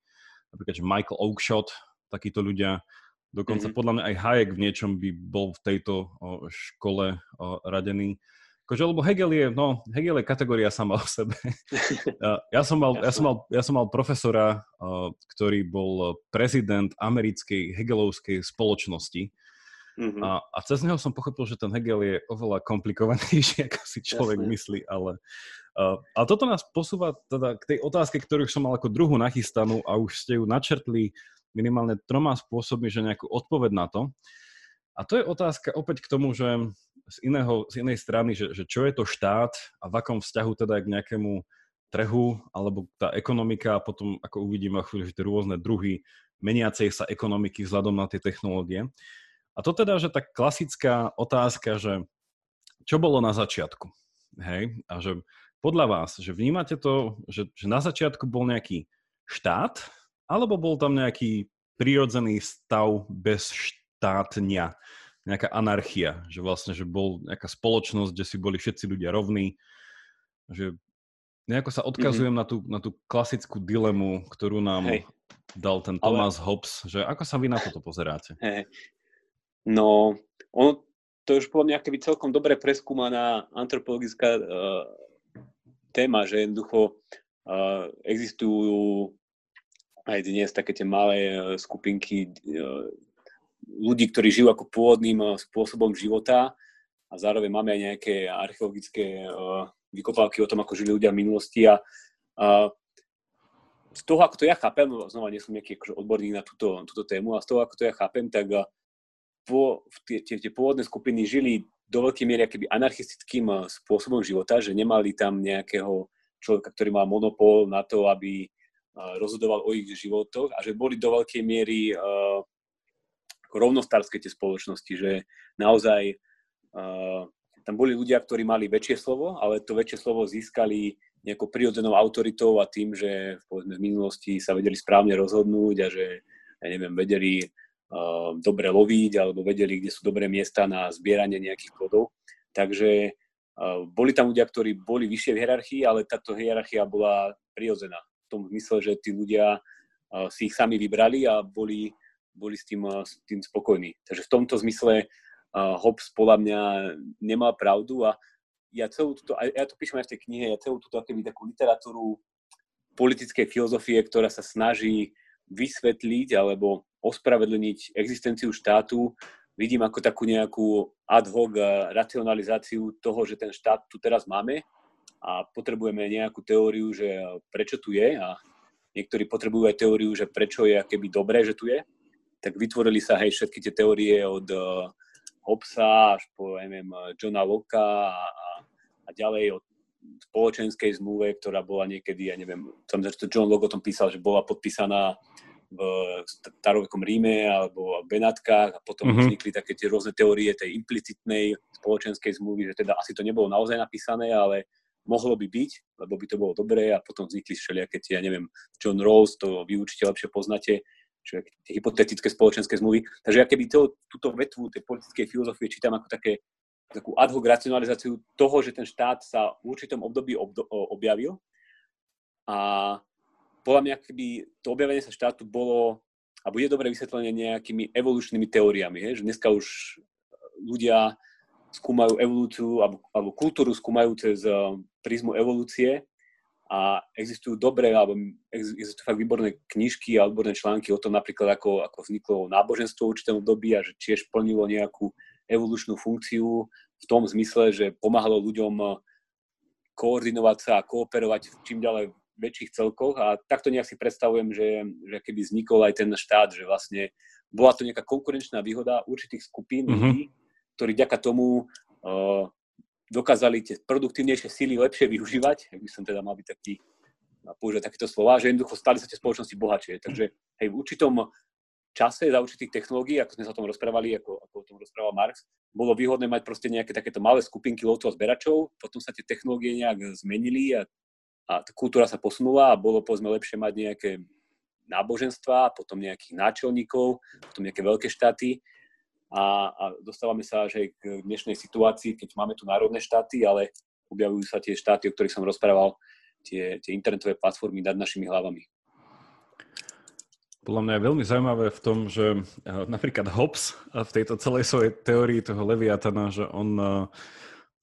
napríklad že Michael Oakeshott, takíto ľudia, dokonca mm-hmm. podľa mňa aj Hayek v niečom by bol v tejto škole radený. Akože, lebo Hegel je, no, Hegel je kategória sama o sebe. [LAUGHS] ja, som mal, ja, som mal, ja som mal profesora, ktorý bol prezident americkej hegelovskej spoločnosti. Mm-hmm. A, a cez neho som pochopil, že ten Hegel je oveľa komplikovanejší, [LAUGHS] ako si človek Jasne. myslí. Ale, uh, ale toto nás posúva teda k tej otázke, ktorú som mal ako druhú nachystanú a už ste ju načrtli minimálne troma spôsobmi, že nejakú odpoveď na to. A to je otázka opäť k tomu, že z, iného, z inej strany, že, že čo je to štát a v akom vzťahu teda k nejakému trhu alebo tá ekonomika a potom, ako uvidíme chvíľu, že tie rôzne druhy meniacej sa ekonomiky vzhľadom na tie technológie. A to teda, že tá klasická otázka, že čo bolo na začiatku? Hej? A že podľa vás, že vnímate to, že, že na začiatku bol nejaký štát, alebo bol tam nejaký prirodzený stav bez štátňa? Nejaká anarchia, že vlastne, že bol nejaká spoločnosť, kde si boli všetci ľudia rovní, že nejako sa odkazujem mm-hmm. na, tú, na tú klasickú dilemu, ktorú nám Hej. dal ten Thomas Ale... Hobbes, že ako sa vy na toto pozeráte? Hej. No, on, to je už podľa mňa keby celkom dobre preskúmaná antropologická uh, téma, že jednoducho uh, existujú aj dnes také tie malé uh, skupinky uh, ľudí, ktorí žijú ako pôvodným eh, spôsobom života a zároveň máme aj nejaké archeologické uh, vykopávky o tom, ako žili ľudia v minulosti a uh, z toho, ako to ja chápem, znova nie som nejaký akože odborník na túto, túto tému, a z toho, ako to ja chápem, tak uh, po, tie, tie, tie pôvodné skupiny žili do veľkej miery akýby anarchistickým eh, spôsobom života, že nemali tam nejakého človeka, ktorý má monopol na to, aby eh, rozhodoval o ich životoch a že boli do veľkej miery rovnostárske tie spoločnosti, že naozaj uh, tam boli ľudia, ktorí mali väčšie slovo, ale to väčšie slovo získali nejakou prirodzenou autoritou a tým, že povedzme, v minulosti sa vedeli správne rozhodnúť a že ja neviem, vedeli uh, dobre loviť alebo vedeli, kde sú dobré miesta na zbieranie nejakých plodov. Takže uh, boli tam ľudia, ktorí boli vyššie v hierarchii, ale táto hierarchia bola prirodzená. V tom zmysle, že tí ľudia uh, si ich sami vybrali a boli, boli s, tým, uh, s tým spokojní. Takže v tomto zmysle uh, Hobbes podľa mňa nemá pravdu a ja celú túto, ja to píšem aj v tej knihe, ja celú túto akéby takú literatúru politickej filozofie, ktorá sa snaží vysvetliť alebo ospravedlniť existenciu štátu, vidím ako takú nejakú ad hoc racionalizáciu toho, že ten štát tu teraz máme a potrebujeme nejakú teóriu, že prečo tu je a niektorí potrebujú aj teóriu, že prečo je keby dobré, že tu je, tak vytvorili sa hej všetky tie teórie od Hobbesa až po, neviem, Johna Locke a, a ďalej od spoločenskej zmluve, ktorá bola niekedy, ja neviem, som že John Locke o tom písal, že bola podpísaná v starovekom Ríme alebo v Benátkach a potom mm-hmm. vznikli také tie rôzne teórie tej implicitnej spoločenskej zmluvy, že teda asi to nebolo naozaj napísané, ale mohlo by byť, lebo by to bolo dobré a potom vznikli všelijaké tie, ja neviem, John Rawls, to vy určite lepšie poznáte, čiže tie hypotetické spoločenské zmluvy. Takže ja keby to, túto vetvu tej politickej filozofie čítam ako také, takú ad hoc racionalizáciu toho, že ten štát sa v určitom období obdo, objavil a podľa mňa keby to objavenie sa štátu bolo a bude dobre vysvetlené nejakými evolučnými teóriami, he? že dneska už ľudia skúmajú evolúciu alebo, alebo kultúru skúmajú cez uh, prízmu evolúcie a existujú dobré, alebo existujú fakt výborné knižky a odborné články o tom napríklad, ako, ako vzniklo náboženstvo v určitom období a že tiež plnilo nejakú evolučnú funkciu v tom zmysle, že pomáhalo ľuďom uh, koordinovať sa a kooperovať čím ďalej väčších celkoch a takto nejak si predstavujem, že, že keby vznikol aj ten štát, že vlastne bola to nejaká konkurenčná výhoda určitých skupín mm-hmm. ľudí, ktorí ďaka tomu uh, dokázali tie produktívnejšie síly lepšie využívať, ak by som teda mal byť taký, použiť takéto slova, že jednoducho stali sa tie spoločnosti bohatšie. Takže hej, v určitom čase za určitých technológií, ako sme sa o tom rozprávali, ako, ako o tom rozprával Marx, bolo výhodné mať proste nejaké takéto malé skupinky lovcov a zberačov, potom sa tie technológie nejak zmenili a, a kultúra sa posunula a bolo povedzme lepšie mať nejaké náboženstva, potom nejakých náčelníkov, potom nejaké veľké štáty a, a dostávame sa až aj k dnešnej situácii, keď máme tu národné štáty, ale objavujú sa tie štáty, o ktorých som rozprával, tie, tie internetové platformy nad našimi hlavami. Podľa mňa je veľmi zaujímavé v tom, že eh, napríklad Hobbes eh, v tejto celej svojej teórii toho Leviatana, že on eh,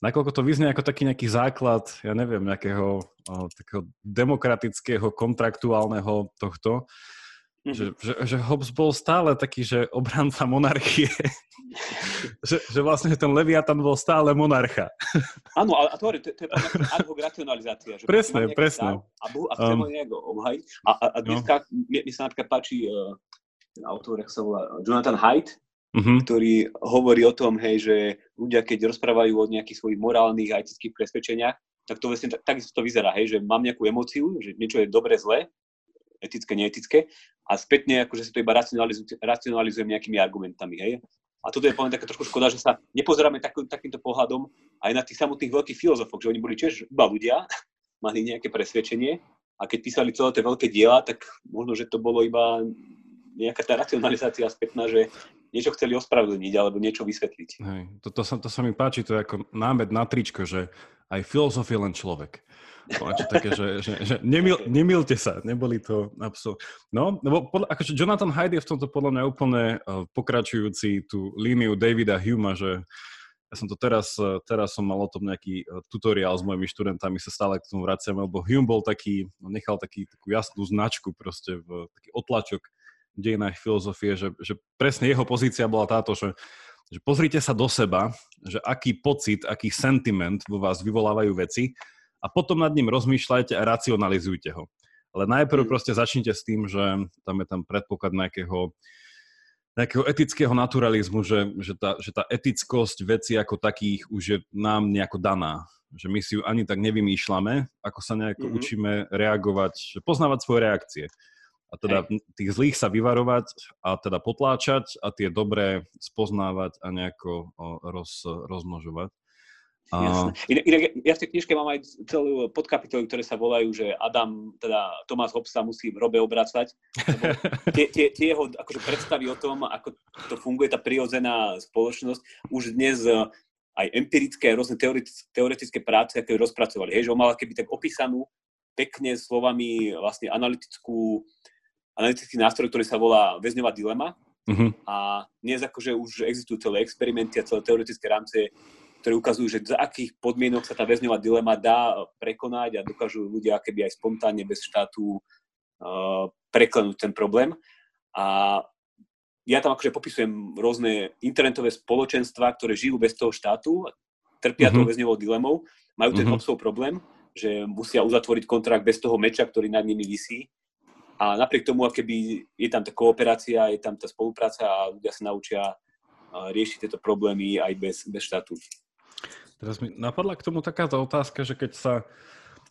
nakoľko to vyznie ako taký nejaký základ, ja neviem, nejakého takého demokratického, kontraktuálneho tohto. Že, že, že Hobbes bol stále taký, že obranca monarchie. [LAUGHS] že, že vlastne ten Leviatan bol stále monarcha. Áno, ale to, to, to je ad hoc racionalizácia. Že presne, presne. A, a chcem um, nejak obhajiť. A, a, a dneska no. mi, mi sa napríklad páči uh, ten autor, jak sa volá, Jonathan Haidt, mm-hmm. ktorý hovorí o tom, hej, že ľudia, keď rozprávajú o nejakých svojich morálnych a etických presvedčeniach, tak to vlastne takisto to vyzerá, hej, že mám nejakú emóciu, že niečo je dobre, zle, etické, neetické a spätne akože si to iba racionalizujem, racionalizujem nejakými argumentami. Hej? A toto je poviem taká trošku škoda, že sa nepozeráme tak, takýmto pohľadom aj na tých samotných veľkých filozofov, že oni boli tiež iba ľudia, [LAUGHS] mali nejaké presvedčenie a keď písali celé tie veľké diela, tak možno, že to bolo iba nejaká tá racionalizácia spätná, že niečo chceli ospravedlniť alebo niečo vysvetliť. Hej, to, to, sa, to sa mi páči, to je ako námed na tričko, že aj filozof je len človek. Niečo také, že, že, že nemil, [LAUGHS] nemilte sa, neboli to absolútne. No, lebo podľa, akože Jonathan Hyde je v tomto podľa mňa úplne uh, pokračujúci tú líniu Davida Huma, že ja som to teraz, uh, teraz som mal o tom nejaký uh, tutoriál s mojimi študentami, sa stále k tomu vraciam, lebo Hume bol taký, no, nechal taký, takú jasnú značku proste, v, taký otlačok dejinách filozofie, že, že presne jeho pozícia bola táto, že že pozrite sa do seba, že aký pocit, aký sentiment vo vás vyvolávajú veci a potom nad ním rozmýšľajte a racionalizujte ho. Ale najprv mm. proste začnite s tým, že tam je tam predpoklad nejakého nejakého etického naturalizmu, že, že, tá, že tá etickosť veci ako takých už je nám nejako daná. Že my si ju ani tak nevymýšľame, ako sa nejako mm-hmm. učíme reagovať, poznávať svoje reakcie. A teda Hej. tých zlých sa vyvarovať a teda potláčať a tie dobré spoznávať a nejako roz, rozmnožovať. A... Inak, ja v tej knižke mám aj celú podkapitoly, ktoré sa volajú, že Adam, teda Tomás Hobbes sa musí robe obracať. [LAUGHS] Tie, tie, tie jeho akože predstavy o tom, ako to funguje, tá prirodzená spoločnosť, už dnes e, aj empirické, rôzne teoretické, práce, aké rozpracovali. Hej, že on mal keby tak opísanú pekne slovami vlastne analytickú, analytický nástroj, ktorý sa volá väzňová dilema. Uh-huh. A dnes akože už existujú celé experimenty a celé teoretické rámce, ktoré ukazujú, že za akých podmienok sa tá väzňová dilema dá prekonať a dokážu ľudia keby aj spontánne bez štátu uh, preklenúť ten problém. A ja tam akože popisujem rôzne internetové spoločenstva, ktoré žijú bez toho štátu, trpia mm-hmm. tou väzňovou dilemou, majú ten mm-hmm. problém, že musia uzatvoriť kontrakt bez toho meča, ktorý nad nimi vysí. A napriek tomu, keby je tam tá kooperácia, je tam tá spolupráca a ľudia sa naučia riešiť tieto problémy aj bez, bez štátu. Teraz mi napadla k tomu takáto otázka, že keď sa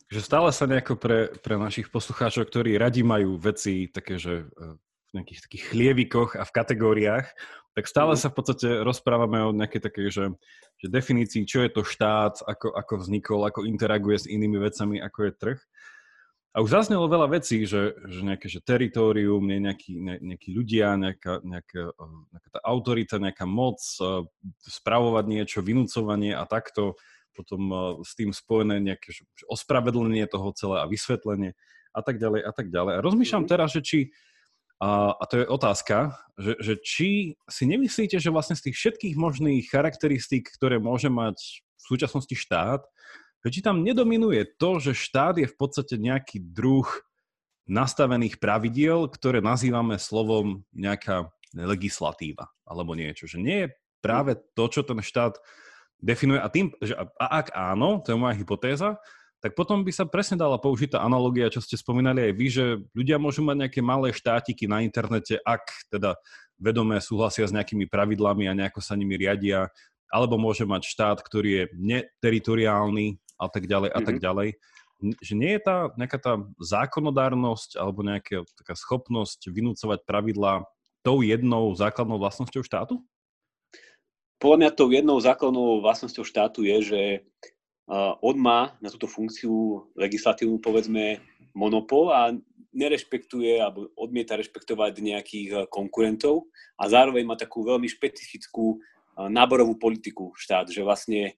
že stále sa nejako pre, pre našich poslucháčov, ktorí radi majú veci také, že e, v nejakých takých chlievikoch a v kategóriách, tak stále mhm. sa v podstate rozprávame o nejakej takej, že, že definícii, čo je to štát, ako, ako vznikol, ako interaguje s inými vecami, ako je trh. A už zaznelo veľa vecí, že, že nejaké že teritorium, nejakí, ne, nejakí ľudia, nejaká, nejaká, nejaká tá autorita, nejaká moc, spravovať niečo, vynúcovanie a takto, potom s tým spojené nejaké že ospravedlenie toho celé a vysvetlenie a tak ďalej a tak ďalej. A rozmýšľam mhm. teraz, že či, a, a to je otázka, že, že či si nemyslíte, že vlastne z tých všetkých možných charakteristík, ktoré môže mať v súčasnosti štát, či tam nedominuje to, že štát je v podstate nejaký druh nastavených pravidiel, ktoré nazývame slovom nejaká legislatíva alebo niečo. Že nie je práve to, čo ten štát definuje. A, tým, že, a ak áno, to je moja hypotéza, tak potom by sa presne dala použiť tá analogia, čo ste spomínali aj vy, že ľudia môžu mať nejaké malé štátiky na internete, ak teda vedomé súhlasia s nejakými pravidlami a nejako sa nimi riadia, alebo môže mať štát, ktorý je neteritoriálny a tak ďalej a tak ďalej. Že nie je tá nejaká tá zákonodárnosť alebo nejaká taká schopnosť vynúcovať pravidlá tou jednou základnou vlastnosťou štátu? Podľa mňa tou jednou základnou vlastnosťou štátu je, že on má na túto funkciu legislatívnu, povedzme, monopol a nerešpektuje alebo odmieta rešpektovať nejakých konkurentov a zároveň má takú veľmi špecifickú náborovú politiku štát, že vlastne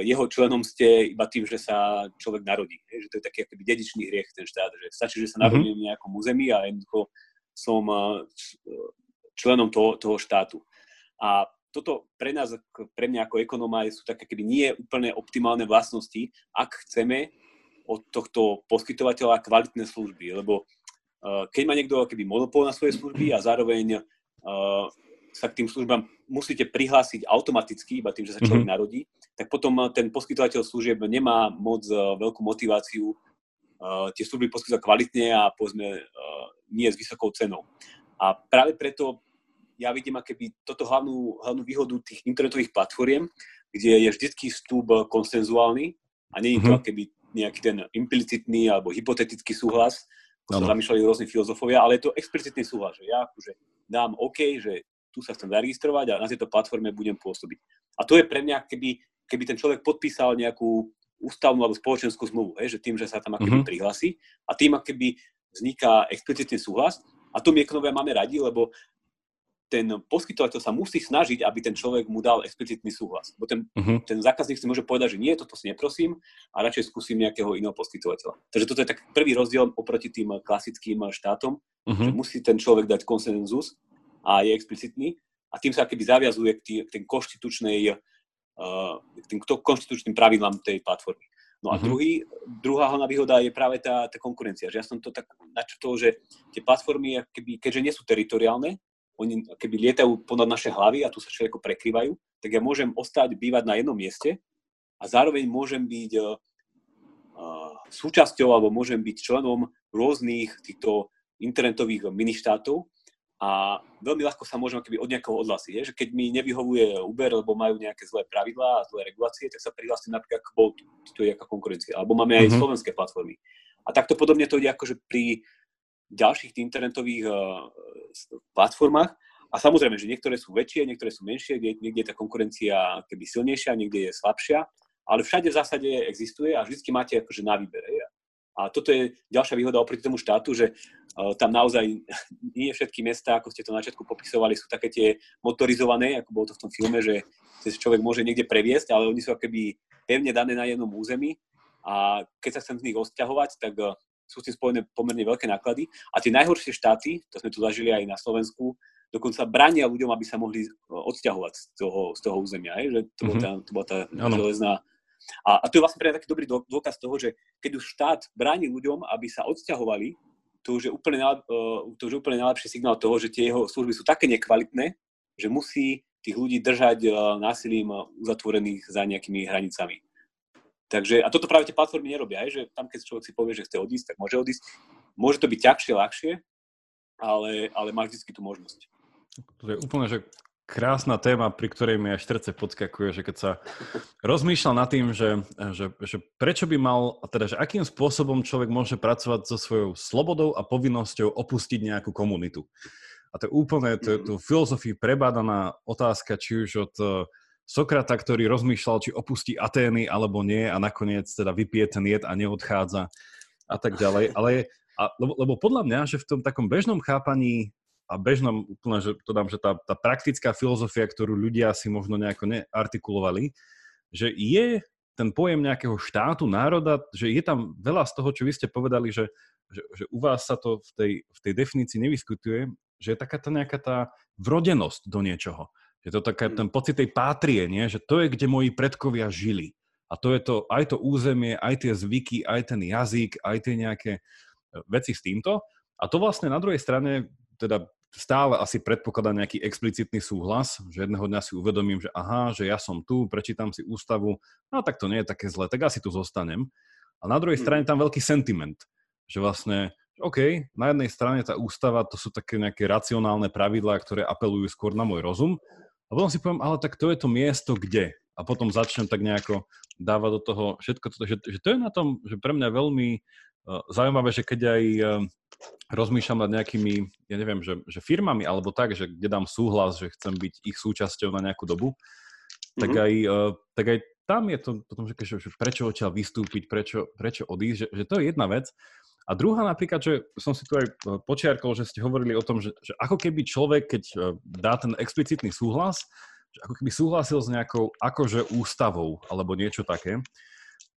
jeho členom ste iba tým, že sa človek narodí. Že to je taký akoby dedičný hriech ten štát, že stačí, že sa mhm. narodím v nejakom území a jednoducho som eh, členom toho, toho štátu. A toto pre nás, pre mňa ako ekonóma sú také keby nie úplne optimálne vlastnosti, ak chceme od tohto poskytovateľa kvalitné služby, lebo uh, keď má niekto keby monopol na svoje služby a zároveň sa k tým službám musíte prihlásiť automaticky, iba tým, že sa človek mm-hmm. narodí, tak potom eh, ten poskytovateľ služieb nemá moc eh, veľkú motiváciu uh, tie služby poskytovať kvalitne a povedzme nie s vysokou cenou. A práve preto ja vidím akéby toto hlavnú, hlavnú výhodu tých internetových platform, kde je vždycky vstup konsenzuálny a nie je to mm-hmm. akéby nejaký ten implicitný alebo hypotetický súhlas, ako sa zamýšľali rôzni filozofovia, ale je to explicitný súhlas, že ja akože dám OK, že tu sa chcem zaregistrovať a na tejto platforme budem pôsobiť. A to je pre mňa, keby, keby ten človek podpísal nejakú ústavnú alebo spoločenskú zmluvu, hej, že tým, že sa tam akoby mm-hmm. prihlasí a tým akoby vzniká explicitný súhlas a to my ekonovia máme radi, lebo ten poskytovateľ sa musí snažiť, aby ten človek mu dal explicitný súhlas. Bo ten, uh-huh. ten zákazník si môže povedať, že nie, toto si neprosím a radšej skúsim nejakého iného poskytovateľa. Takže toto je tak prvý rozdiel oproti tým klasickým štátom, uh-huh. že musí ten človek dať konsenzus a je explicitný a tým sa keby zaviazuje k, tý, k tým konštitučnej, k tým konštitučným pravidlám tej platformy. No a mm-hmm. druhý, druhá hlavná výhoda je práve tá, tá konkurencia. Že ja som to tak načrtol, že tie platformy, keby, keďže nie sú teritoriálne, oni keby lietajú ponad naše hlavy a tu sa všetko prekrývajú, tak ja môžem ostať bývať na jednom mieste a zároveň môžem byť uh, súčasťou alebo môžem byť členom rôznych týchto internetových ministátov a veľmi ľahko sa môžeme keby od nejakého odhlasiť. Je? Že keď mi nevyhovuje Uber, lebo majú nejaké zlé pravidlá a zlé regulácie, tak sa prihlasím napríklad k Boltu, to je aká konkurencia. Alebo máme aj mm-hmm. slovenské platformy. A takto podobne to ide akože pri ďalších internetových uh, platformách. A samozrejme, že niektoré sú väčšie, niektoré sú menšie, kde, niekde je tá konkurencia keby silnejšia, niekde je slabšia, ale všade v zásade existuje a vždy máte akože na výber. A toto je ďalšia výhoda oproti tomu štátu, že uh, tam naozaj [LAUGHS] nie všetky mesta, ako ste to na začiatku popisovali, sú také tie motorizované, ako bolo to v tom filme, že sa človek môže niekde previesť, ale oni sú akoby pevne dané na jednom území a keď sa chcem z nich osťahovať, tak uh, sú s tým spojené pomerne veľké náklady. A tie najhoršie štáty, to sme tu zažili aj na Slovensku, dokonca bránia ľuďom, aby sa mohli odsťahovať z toho, z toho územia. Hej? Že to, mm-hmm. bola tá, to bola tá železná a, a to je vlastne pre taký dobrý dôkaz toho, že keď už štát bráni ľuďom, aby sa odsťahovali, to už je úplne, uh, to už je úplne najlepší signál toho, že tie jeho služby sú také nekvalitné, že musí tých ľudí držať uh, násilím uzatvorených za nejakými hranicami. Takže, a toto práve tie platformy nerobia, aj, že tam, keď človek si povie, že chce odísť, tak môže odísť. Môže to byť ťažšie, ľahšie, ale, ale má vždy tú možnosť. To je úplne, že krásna téma, pri ktorej mi až srdce podskakuje, že keď sa rozmýšľal nad tým, že, že, že prečo by mal, teda, že akým spôsobom človek môže pracovať so svojou slobodou a povinnosťou opustiť nejakú komunitu. A to je úplne, to je tu filozofii prebádaná otázka, či už od eh, Sokrata, ktorý rozmýšľal, či opustí Atény alebo nie a nakoniec teda vypije ten jed a neodchádza a tak ďalej. Ale a, lebo, lebo podľa mňa, že v tom takom bežnom chápaní a bežnom, úplne, že to dám, že tá, tá praktická filozofia, ktorú ľudia si možno nejako neartikulovali, že je ten pojem nejakého štátu, národa, že je tam veľa z toho, čo vy ste povedali, že, že, že u vás sa to v tej, v tej definícii nevyskutuje, že je taká tá nejaká tá vrodenosť do niečoho. Je to taká ten pocit tej pátrie, nie? že to je, kde moji predkovia žili. A to je to, aj to územie, aj tie zvyky, aj ten jazyk, aj tie nejaké e, veci s týmto. A to vlastne na druhej strane teda stále asi predpokladá nejaký explicitný súhlas, že jedného dňa si uvedomím, že aha, že ja som tu, prečítam si ústavu, no tak to nie je také zlé, tak asi tu zostanem. A na druhej hmm. strane tam veľký sentiment, že vlastne, OK, na jednej strane tá ústava, to sú také nejaké racionálne pravidlá, ktoré apelujú skôr na môj rozum, a potom si poviem, ale tak to je to miesto, kde. A potom začnem tak nejako dávať do toho všetko toto, že, že to je na tom, že pre mňa veľmi zaujímavé, že keď aj uh, rozmýšľam nad nejakými, ja neviem, že, že firmami alebo tak, že kde dám súhlas, že chcem byť ich súčasťou na nejakú dobu, mm-hmm. tak, mhm. aj, uh, tak aj tam je to potom, že, že prečo odtiaľ vystúpiť, prečo, prečo odísť, že, že to je jedna vec. A druhá napríklad, že som si tu aj e, počiarkol, že ste hovorili o tom, že, že ako keby človek, keď dá ten explicitný súhlas, že ako keby súhlasil s nejakou akože ústavou alebo niečo také,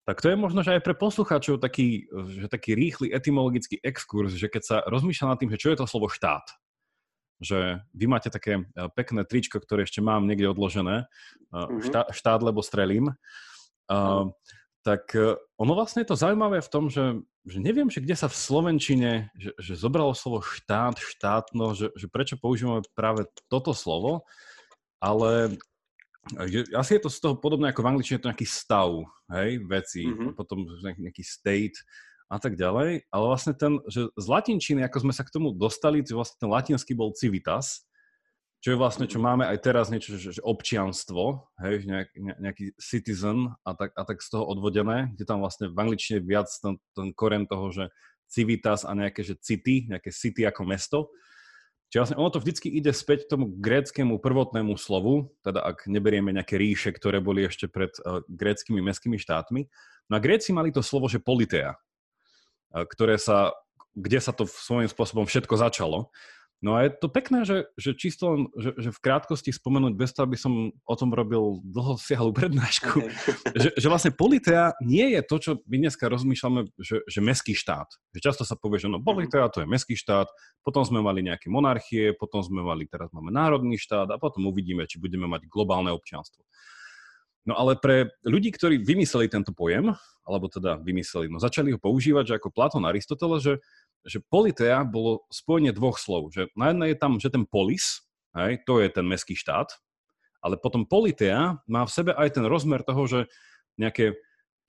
tak to je možno, že aj pre poslucháčov taký, že taký rýchly etymologický exkurs, že keď sa rozmýšľa nad tým, že čo je to slovo štát, že vy máte také e, pekné tričko, ktoré ešte mám niekde odložené, mm-hmm. štát, štát lebo strelím, uh, tak ono vlastne je to zaujímavé v tom, že, že neviem, že kde sa v Slovenčine, že, že zobralo slovo štát, štátno, že, že prečo používame práve toto slovo, ale asi je to z toho podobné ako v angličtine, to nejaký stav, hej, veci, mm-hmm. potom nejaký state a tak ďalej, ale vlastne ten, že z latinčiny, ako sme sa k tomu dostali, to vlastne ten latinský bol civitas, čo je vlastne, čo máme aj teraz, niečo, že, že občianstvo, hej, nejak, nejaký citizen a tak, a tak z toho odvodené, kde tam vlastne v angličtine viac ten, ten koren toho, že civitas a nejaké, že city, nejaké city ako mesto, Čiže vlastne ono to vždycky ide späť tomu gréckému prvotnému slovu, teda ak neberieme nejaké ríše, ktoré boli ešte pred uh, gréckými mestskými štátmi. No a Gréci mali to slovo, že politea, uh, ktoré sa, kde sa to svojím spôsobom všetko začalo. No a je to pekné, že, že čisto len, že, že v krátkosti spomenúť, bez toho, aby som o tom robil dlho siahlu prednášku, okay. [LAUGHS] že, že vlastne politea nie je to, čo my dneska rozmýšľame, že, že meský štát. Že často sa povie, že no mhm. politea to je meský štát, potom sme mali nejaké monarchie, potom sme mali, teraz máme národný štát a potom uvidíme, či budeme mať globálne občianstvo. No ale pre ľudí, ktorí vymysleli tento pojem, alebo teda vymysleli, no začali ho používať, že ako Platón Aristoteles, že že politea bolo spojenie dvoch slov. Že na jednej je tam, že ten polis, hej, to je ten meský štát, ale potom politea má v sebe aj ten rozmer toho, že nejaké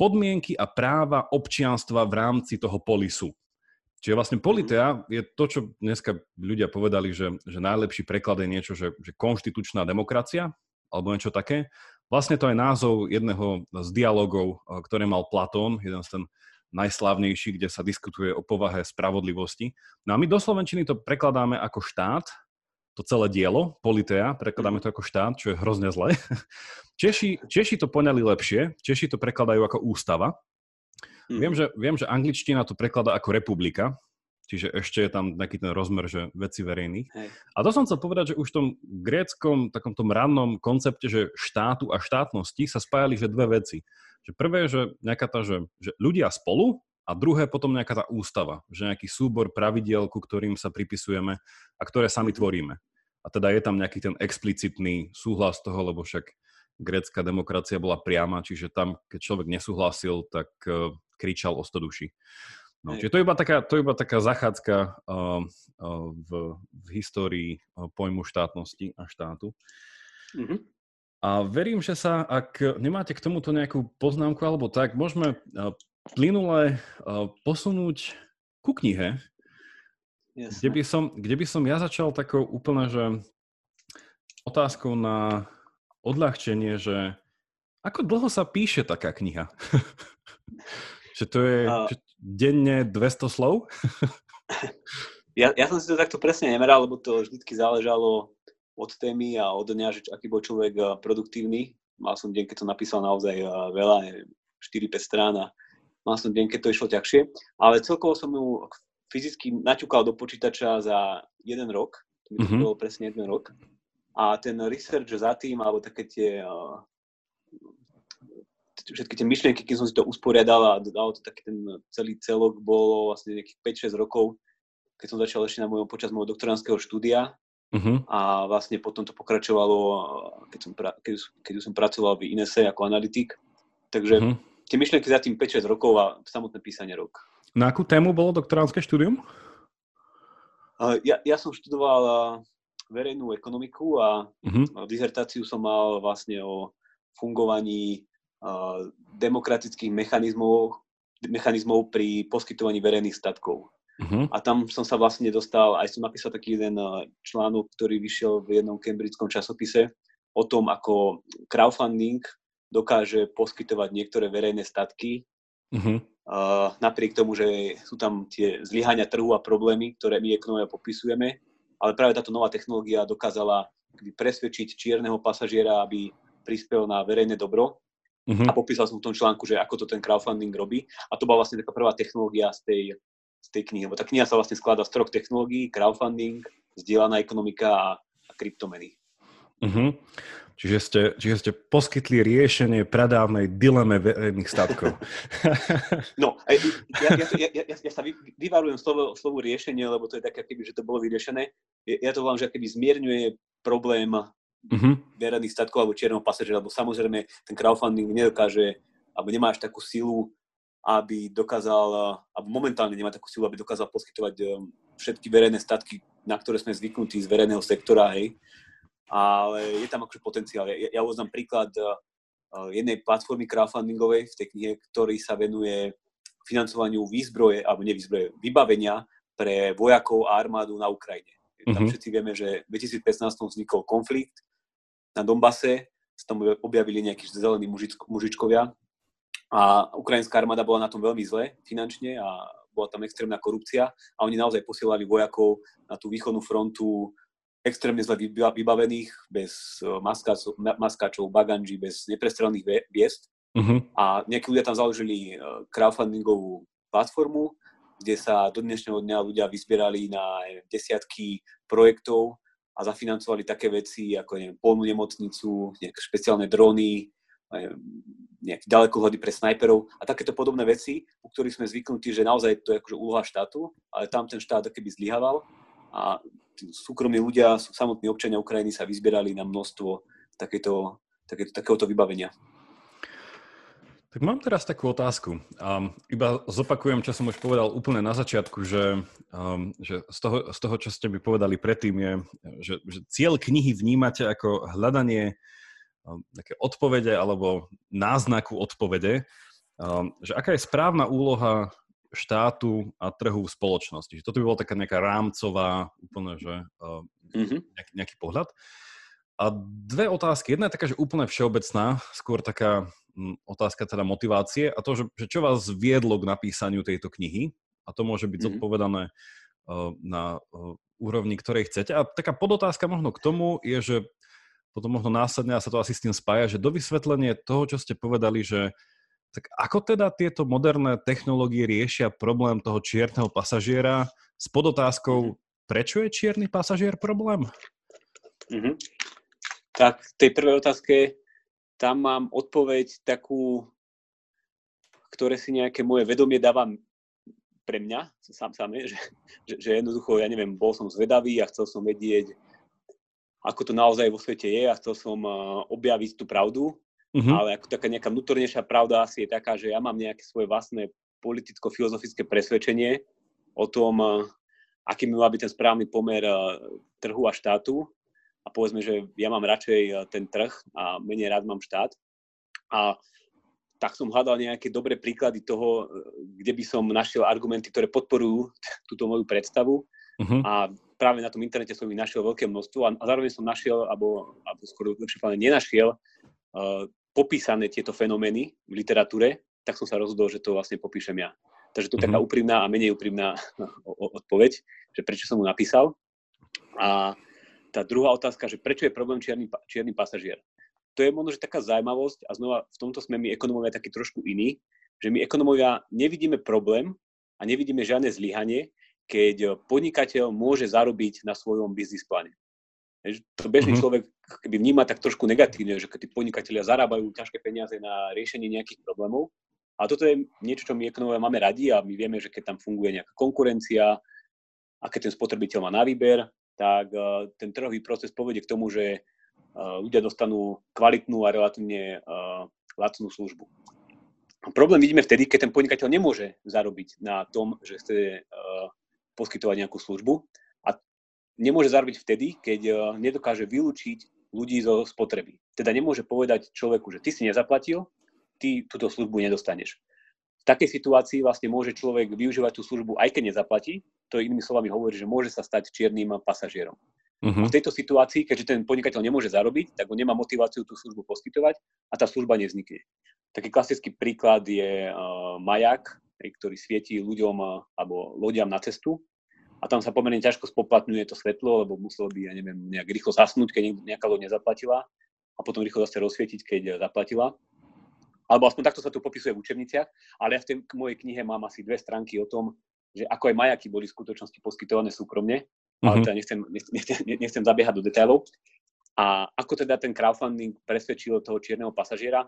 podmienky a práva občianstva v rámci toho polisu. Čiže vlastne politea je to, čo dneska ľudia povedali, že, že najlepší preklad je niečo, že, že konštitučná demokracia, alebo niečo také. Vlastne to je názov jedného z dialogov, ktoré mal Platón, jeden z ten najslavnejší, kde sa diskutuje o povahe spravodlivosti. No a my do Slovenčiny to prekladáme ako štát, to celé dielo, politea, prekladáme to ako štát, čo je hrozne zle. [LAUGHS] Češi, Češi to poňali lepšie, Češi to prekladajú ako ústava, Mm. Viem, že, viem, že angličtina to prekladá ako republika, čiže ešte je tam taký ten rozmer, že veci verejných. Hej. A to som chcel povedať, že už v tom gréckom, takom tom rannom koncepte, že štátu a štátnosti sa spájali, že dve veci. Že prvé, že nejaká tá, že, že ľudia spolu a druhé potom nejaká tá ústava, že nejaký súbor pravidiel, ku ktorým sa pripisujeme a ktoré sami mhm. tvoríme. A teda je tam nejaký ten explicitný súhlas toho, lebo však grécka demokracia bola priama, čiže tam, keď človek nesúhlasil, tak eh, kričal o stoduši. No, čiže to je iba taká, to je iba taká zachádzka uh, uh, v, v histórii uh, pojmu štátnosti a štátu. Mm-hmm. A verím, že sa, ak nemáte k tomuto nejakú poznámku alebo tak, môžeme uh, plynule uh, posunúť ku knihe, kde by, som, kde by som ja začal takou úplne, že otázkou na odľahčenie, že ako dlho sa píše taká kniha? [LAUGHS] Že to je uh, že denne 200 slov? [LAUGHS] ja, ja som si to takto presne nemeral, lebo to vždycky záležalo od témy a od dňa, že aký bol človek produktívny. Mal som deň, keď som napísal naozaj veľa, 4-5 strán a mal som deň, keď to išlo ťažšie. Ale celkovo som ju fyzicky naťukal do počítača za jeden rok. To mi to mm-hmm. bolo presne jeden rok. A ten research za tým, alebo také tie všetky tie myšlienky, keď som si to usporiadal a dal to taký ten celý celok, bolo vlastne nejakých 5-6 rokov, keď som začal ešte na mojom, počas môjho doktoránskeho štúdia. Uh-huh. A vlastne potom to pokračovalo, keď, som pra, keď, keď som pracoval v Inese ako analytik. Takže uh-huh. tie myšlienky za tým 5-6 rokov a samotné písanie rok. Na akú tému bolo doktoránske štúdium? Uh, ja, ja som študoval verejnú ekonomiku a uh-huh. dizertáciu som mal vlastne o fungovaní demokratických mechanizmov, mechanizmov pri poskytovaní verejných statkov. Uh-huh. A tam som sa vlastne dostal, aj som napísal taký jeden článok, ktorý vyšiel v jednom cambridgeskom časopise o tom, ako crowdfunding dokáže poskytovať niektoré verejné statky, uh-huh. uh, napriek tomu, že sú tam tie zlyhania trhu a problémy, ktoré my ekonomia popisujeme, ale práve táto nová technológia dokázala presvedčiť čierneho pasažiera, aby prispel na verejné dobro Uh-huh. A popísal som v tom článku, že ako to ten crowdfunding robí. A to bola vlastne taká prvá technológia z tej, z tej knihy. Lebo tá kniha sa vlastne skladá z troch technológií. Crowdfunding, zdieľaná ekonomika a, a kryptomeny. Uh-huh. Čiže ste, čiže ste poskytli riešenie pradávnej dileme verejných statkov. [LAUGHS] No, ja, ja, ja, ja, ja sa vyvarujem slovo, slovu riešenie, lebo to je také, keby, že to bolo vyriešené. Ja to volám, že keby zmierňuje problém uh-huh. verejných statkov alebo čierneho pasažiera, lebo samozrejme ten crowdfunding nedokáže, alebo nemá až takú silu, aby dokázal, alebo momentálne nemá takú silu, aby dokázal poskytovať um, všetky verejné statky, na ktoré sme zvyknutí z verejného sektora, hej. Ale je tam akože potenciál. Ja, ja príklad uh, jednej platformy crowdfundingovej v tej knihe, ktorý sa venuje financovaniu výzbroje, alebo nevýzbroje, vybavenia pre vojakov a armádu na Ukrajine. Tam uh-huh. všetci vieme, že v 2015 vznikol konflikt na Dombase, sa tam objavili nejakí zelení mužičko, mužičkovia a ukrajinská armáda bola na tom veľmi zle finančne a bola tam extrémna korupcia a oni naozaj posielali vojakov na tú východnú frontu extrémne zle vybavených, bez e, maskáčov, maskáčov baganži, bez neprestrelných viest. Uh-huh. A nejakí ľudia tam založili e, crowdfundingovú platformu, kde sa do dnešného dňa ľudia vyzbierali na desiatky projektov a zafinancovali také veci ako neviem, polnú nemocnicu, nejaké špeciálne dróny, nejaké ďalekohľady pre snajperov a takéto podobné veci, u ktorých sme zvyknutí, že naozaj to je akože úloha štátu, ale tam ten štát keby zlyhával a súkromní ľudia, samotní občania Ukrajiny sa vyzbierali na množstvo takéto, takéto, takéhoto vybavenia. Tak mám teraz takú otázku. Um, iba zopakujem, čo som už povedal úplne na začiatku, že, um, že z, toho, z toho, čo ste mi povedali predtým, je, že, že cieľ knihy vnímate ako hľadanie um, také odpovede alebo náznaku odpovede, um, že aká je správna úloha štátu a trhu v spoločnosti. Toto by bola taká nejaká rámcová úplne, že mm-hmm. nejaký, nejaký pohľad. A dve otázky. Jedna je taká, že úplne všeobecná, skôr taká otázka teda motivácie a to, že, že čo vás viedlo k napísaniu tejto knihy a to môže byť mm-hmm. zodpovedané uh, na uh, úrovni, ktorej chcete. A taká podotázka možno k tomu je, že potom možno následne, a sa to asi s tým spája, že do vysvetlenie toho, čo ste povedali, že tak ako teda tieto moderné technológie riešia problém toho čierneho pasažiera s podotázkou, mhm. prečo je čierny pasažier problém? Mm-hmm. Tak v tej prvej otázke tam mám odpoveď takú, ktoré si nejaké moje vedomie dávam pre mňa, sám samé, že, že, že jednoducho, ja neviem, bol som zvedavý a chcel som vedieť, ako to naozaj vo svete je a chcel som objaviť tú pravdu, mm-hmm. ale ako taká nejaká vnútornejšia pravda asi je taká, že ja mám nejaké svoje vlastné politicko-filozofické presvedčenie o tom, aký by mal byť ten správny pomer trhu a štátu. A povedzme, že ja mám radšej ten trh a menej rád mám štát. A tak som hľadal nejaké dobré príklady toho, kde by som našiel argumenty, ktoré podporujú [LAUGHS] túto moju predstavu. Uh-huh. A práve na tom internete som ich našiel veľké množstvo a, a zároveň som našiel, alebo, alebo skoro lepšie povedané, nenašiel uh, popísané tieto fenomény v literatúre, tak som sa rozhodol, že to vlastne popíšem ja. Takže to je taká mhm. úprimná a menej úprimná [LAUGHS] odpoveď, že prečo som mu napísal. A tá druhá otázka, že prečo je problém čierny, čierny pasažier. To je možno, že taká zaujímavosť a znova v tomto sme my ekonomovia taký trošku iní, že my ekonomovia nevidíme problém a nevidíme žiadne zlyhanie, keď podnikateľ môže zarobiť na svojom biznis pláne. To bežný mm-hmm. človek keby vníma tak trošku negatívne, že keď tí podnikatelia zarábajú ťažké peniaze na riešenie nejakých problémov. A toto je niečo, čo my ekonomia máme radi a my vieme, že keď tam funguje nejaká konkurencia a keď ten spotrebiteľ má na výber, tak uh, ten trhový proces povedie k tomu, že uh, ľudia dostanú kvalitnú a relatívne uh, lacnú službu. Problém vidíme vtedy, keď ten podnikateľ nemôže zarobiť na tom, že chce poskytovať nejakú službu. A nemôže zarobiť vtedy, keď eh, nedokáže vylúčiť ľudí zo spotreby. Teda nemôže povedať človeku, že ty si nezaplatil, ty túto službu nedostaneš. Takej situácii vlastne môže človek využívať tú službu, aj keď nezaplatí. To inými slovami hovorí, že môže sa stať čiernym pasažierom. Uh-huh. v tejto situácii, keďže ten podnikateľ nemôže zarobiť, tak on nemá motiváciu tú službu poskytovať a tá služba nevznikne. Taký klasický príklad je uh, majak, ktorý svieti ľuďom alebo lodiam na cestu a tam sa pomerne ťažko spoplatňuje to svetlo, lebo muselo by, ja neviem, nejak rýchlo zasnúť, keď nejaká loď nezaplatila a potom rýchlo zase rozsvietiť, keď zaplatila. Alebo aspoň takto sa tu popisuje v učebniciach, ale ja v tej mojej knihe mám asi dve stránky o tom, že ako aj majaky boli v skutočnosti poskytované súkromne, mm-hmm. ale mhm. teda nechcem, nechcem, nechcem zabiehať do detailov. A ako teda ten crowdfunding presvedčil toho čierneho pasažiera,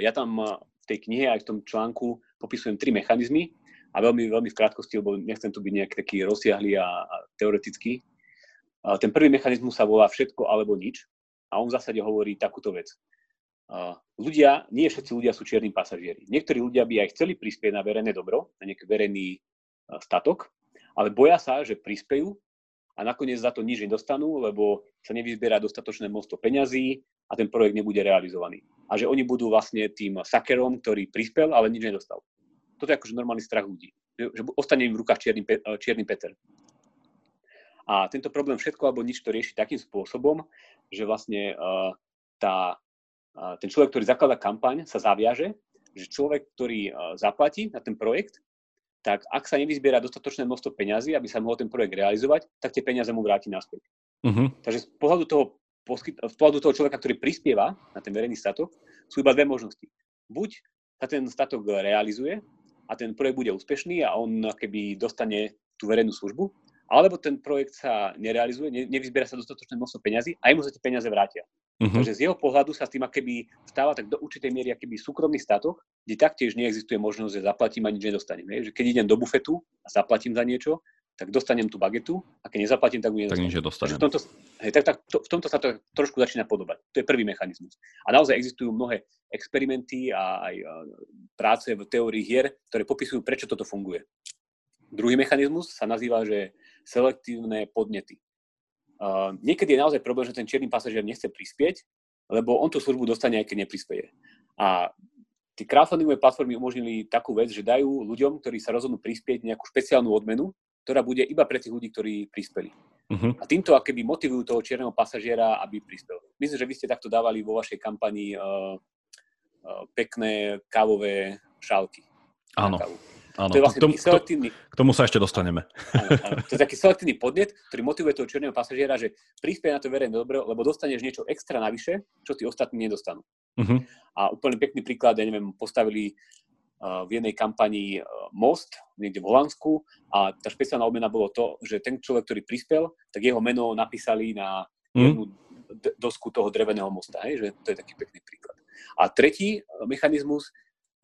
ja tam v tej knihe aj v tom článku popisujem tri mechanizmy a veľmi, veľmi v krátkosti, lebo nechcem tu byť nejaký taký rozsiahlý a, a teoretický. A ten prvý mechanizmus sa volá všetko alebo nič a on v zásade hovorí takúto vec. Ľudia, nie všetci ľudia sú čierni pasažieri. Niektorí ľudia by aj chceli prispieť na verejné dobro, na nejaký verejný statok, ale boja sa, že prispejú a nakoniec za to nič nedostanú, lebo sa nevyzbiera dostatočné množstvo peňazí a ten projekt nebude realizovaný a že oni budú vlastne tým sakerom, ktorý prispel, ale nič nedostal. Toto je akože normálny strach ľudí, že, ostane im v rukách čierny, eh, čierny Peter. A tento problém všetko alebo nič to rieši takým spôsobom, že vlastne uh, tá, ten človek, ktorý zakladá kampaň, sa zaviaže, že človek, ktorý uh, zaplatí na ten projekt, tak ak sa nevyzbiera dostatočné množstvo peňazí, aby sa mohol ten projekt realizovať, tak tie peniaze mu vráti naspäť. Uh-huh. Takže z pohľadu toho z pohľadu toho človeka, ktorý prispieva na ten verejný statok, sú iba dve možnosti. Buď sa ten statok realizuje a ten projekt bude úspešný a on keby dostane tú verejnú službu, alebo ten projekt sa nerealizuje, ne, nevyzbiera sa dostatočné množstvo peňazí a mu sa tie peniaze vrátia. Uh-huh. Takže z jeho pohľadu sa s tým keby stáva tak do určitej miery keby súkromný statok, kde taktiež neexistuje možnosť, že zaplatím a nič nedostanem. Že keď idem do bufetu a zaplatím za niečo, tak dostanem tú bagetu a keď nezaplatím, tak ju nedostanem. Tak nedostanem. V tomto, hej, tak, tak, to, v tomto sa to trošku začína podobať. To je prvý mechanizmus. A naozaj existujú mnohé experimenty a aj práce v teórii hier, ktoré popisujú, prečo toto funguje. Druhý mechanizmus sa nazýva, že selektívne podnety. Uh, niekedy je naozaj problém, že ten čierny pasažier nechce prispieť, lebo on tú službu dostane, aj keď neprispieje. A Tí crowdfundingové platformy umožnili takú vec, že dajú ľuďom, ktorí sa rozhodnú prispieť nejakú špeciálnu odmenu, ktorá bude iba pre tých ľudí, ktorí prispeli. Uh-huh. A týmto akéby motivujú toho čierneho pasažiera, aby prispel. Myslím, že vy ste takto dávali vo vašej kampani uh, uh, pekné kávové šálky. Áno. Áno, to je vlastne k, tomu, selektívny... k tomu sa ešte dostaneme. Áno, áno. To je taký selektívny podnet, ktorý motivuje toho čierneho pasažiera, že prispie na to verejné dobro, lebo dostaneš niečo extra navyše, čo tí ostatní nedostanú. Uh-huh. A úplne pekný príklad, ja neviem, postavili uh, v jednej kampani uh, most niekde v Holandsku a tá špeciálna odmena bolo to, že ten človek, ktorý prispel, tak jeho meno napísali na mhm. jednu d- dosku toho dreveného mosta. Hej? Že to je taký pekný príklad. A tretí mechanizmus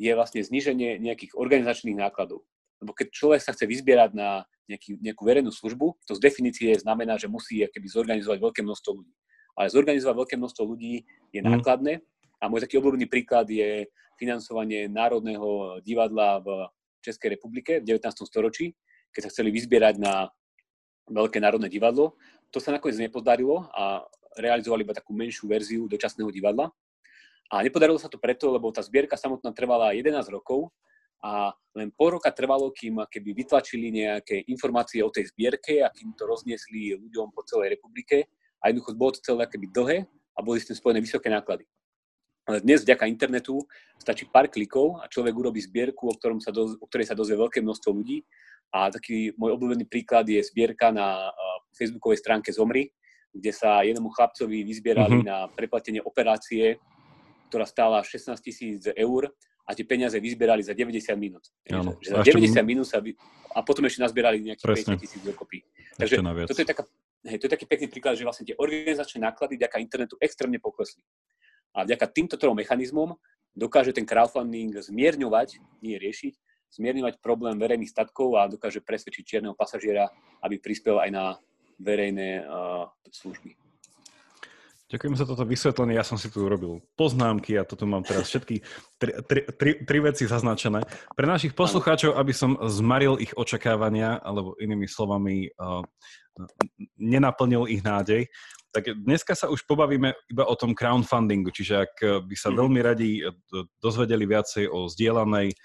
je vlastne zníženie nejakých organizačných nákladov. Lebo keď človek sa chce vyzbierať na nejaký, nejakú verejnú službu, to z definície znamená, že musí keby zorganizovať veľké množstvo ľudí. Ale zorganizovať veľké množstvo ľudí je mhm. nákladné a môj taký obľúbený príklad je financovanie Národného divadla v Českej republike v 19. storočí, keď sa chceli vyzbierať na veľké národné divadlo. To sa nakoniec nepodarilo a realizovali iba takú menšiu verziu dočasného divadla. A nepodarilo sa to preto, lebo tá zbierka samotná trvala 11 rokov a len pol roka trvalo, kým keby vytlačili nejaké informácie o tej zbierke a kým to rozniesli ľuďom po celej republike. A jednoducho bolo to celé keby dlhé a boli s tým spojené vysoké náklady. Ale dnes vďaka internetu stačí pár klikov a človek urobí zbierku, o, ktorom sa do, o ktorej sa dozvie veľké množstvo ľudí. A taký môj obľúbený príklad je zbierka na facebookovej stránke Zomri, kde sa jednému chlapcovi vyzbierali mm-hmm. na preplatenie operácie ktorá stála 16 tisíc eur a tie peniaze vyzbierali za 90 minút. Áno. Že za 90 minút sa vy... a potom ešte nazbierali nejakých 50 tisíc dokopy. Takže toto je, taká, hej, to je taký pekný príklad, že vlastne tie organizačné náklady vďaka internetu extrémne poklesli. A vďaka týmto trom mechanizmom dokáže ten crowdfunding zmierňovať, nie riešiť, zmierňovať problém verejných statkov a dokáže presvedčiť čierneho pasažiera, aby prispel aj na verejné uh, služby. Ďakujem za toto vysvetlenie. Ja som si tu urobil poznámky a toto mám teraz všetky tri, tri, tri, tri veci zaznačené. Pre našich poslucháčov, aby som zmaril ich očakávania, alebo inými slovami uh, nenaplnil ich nádej, tak dneska sa už pobavíme iba o tom crowdfundingu, čiže ak by sa mhm. veľmi radi dozvedeli viacej o zdieľanej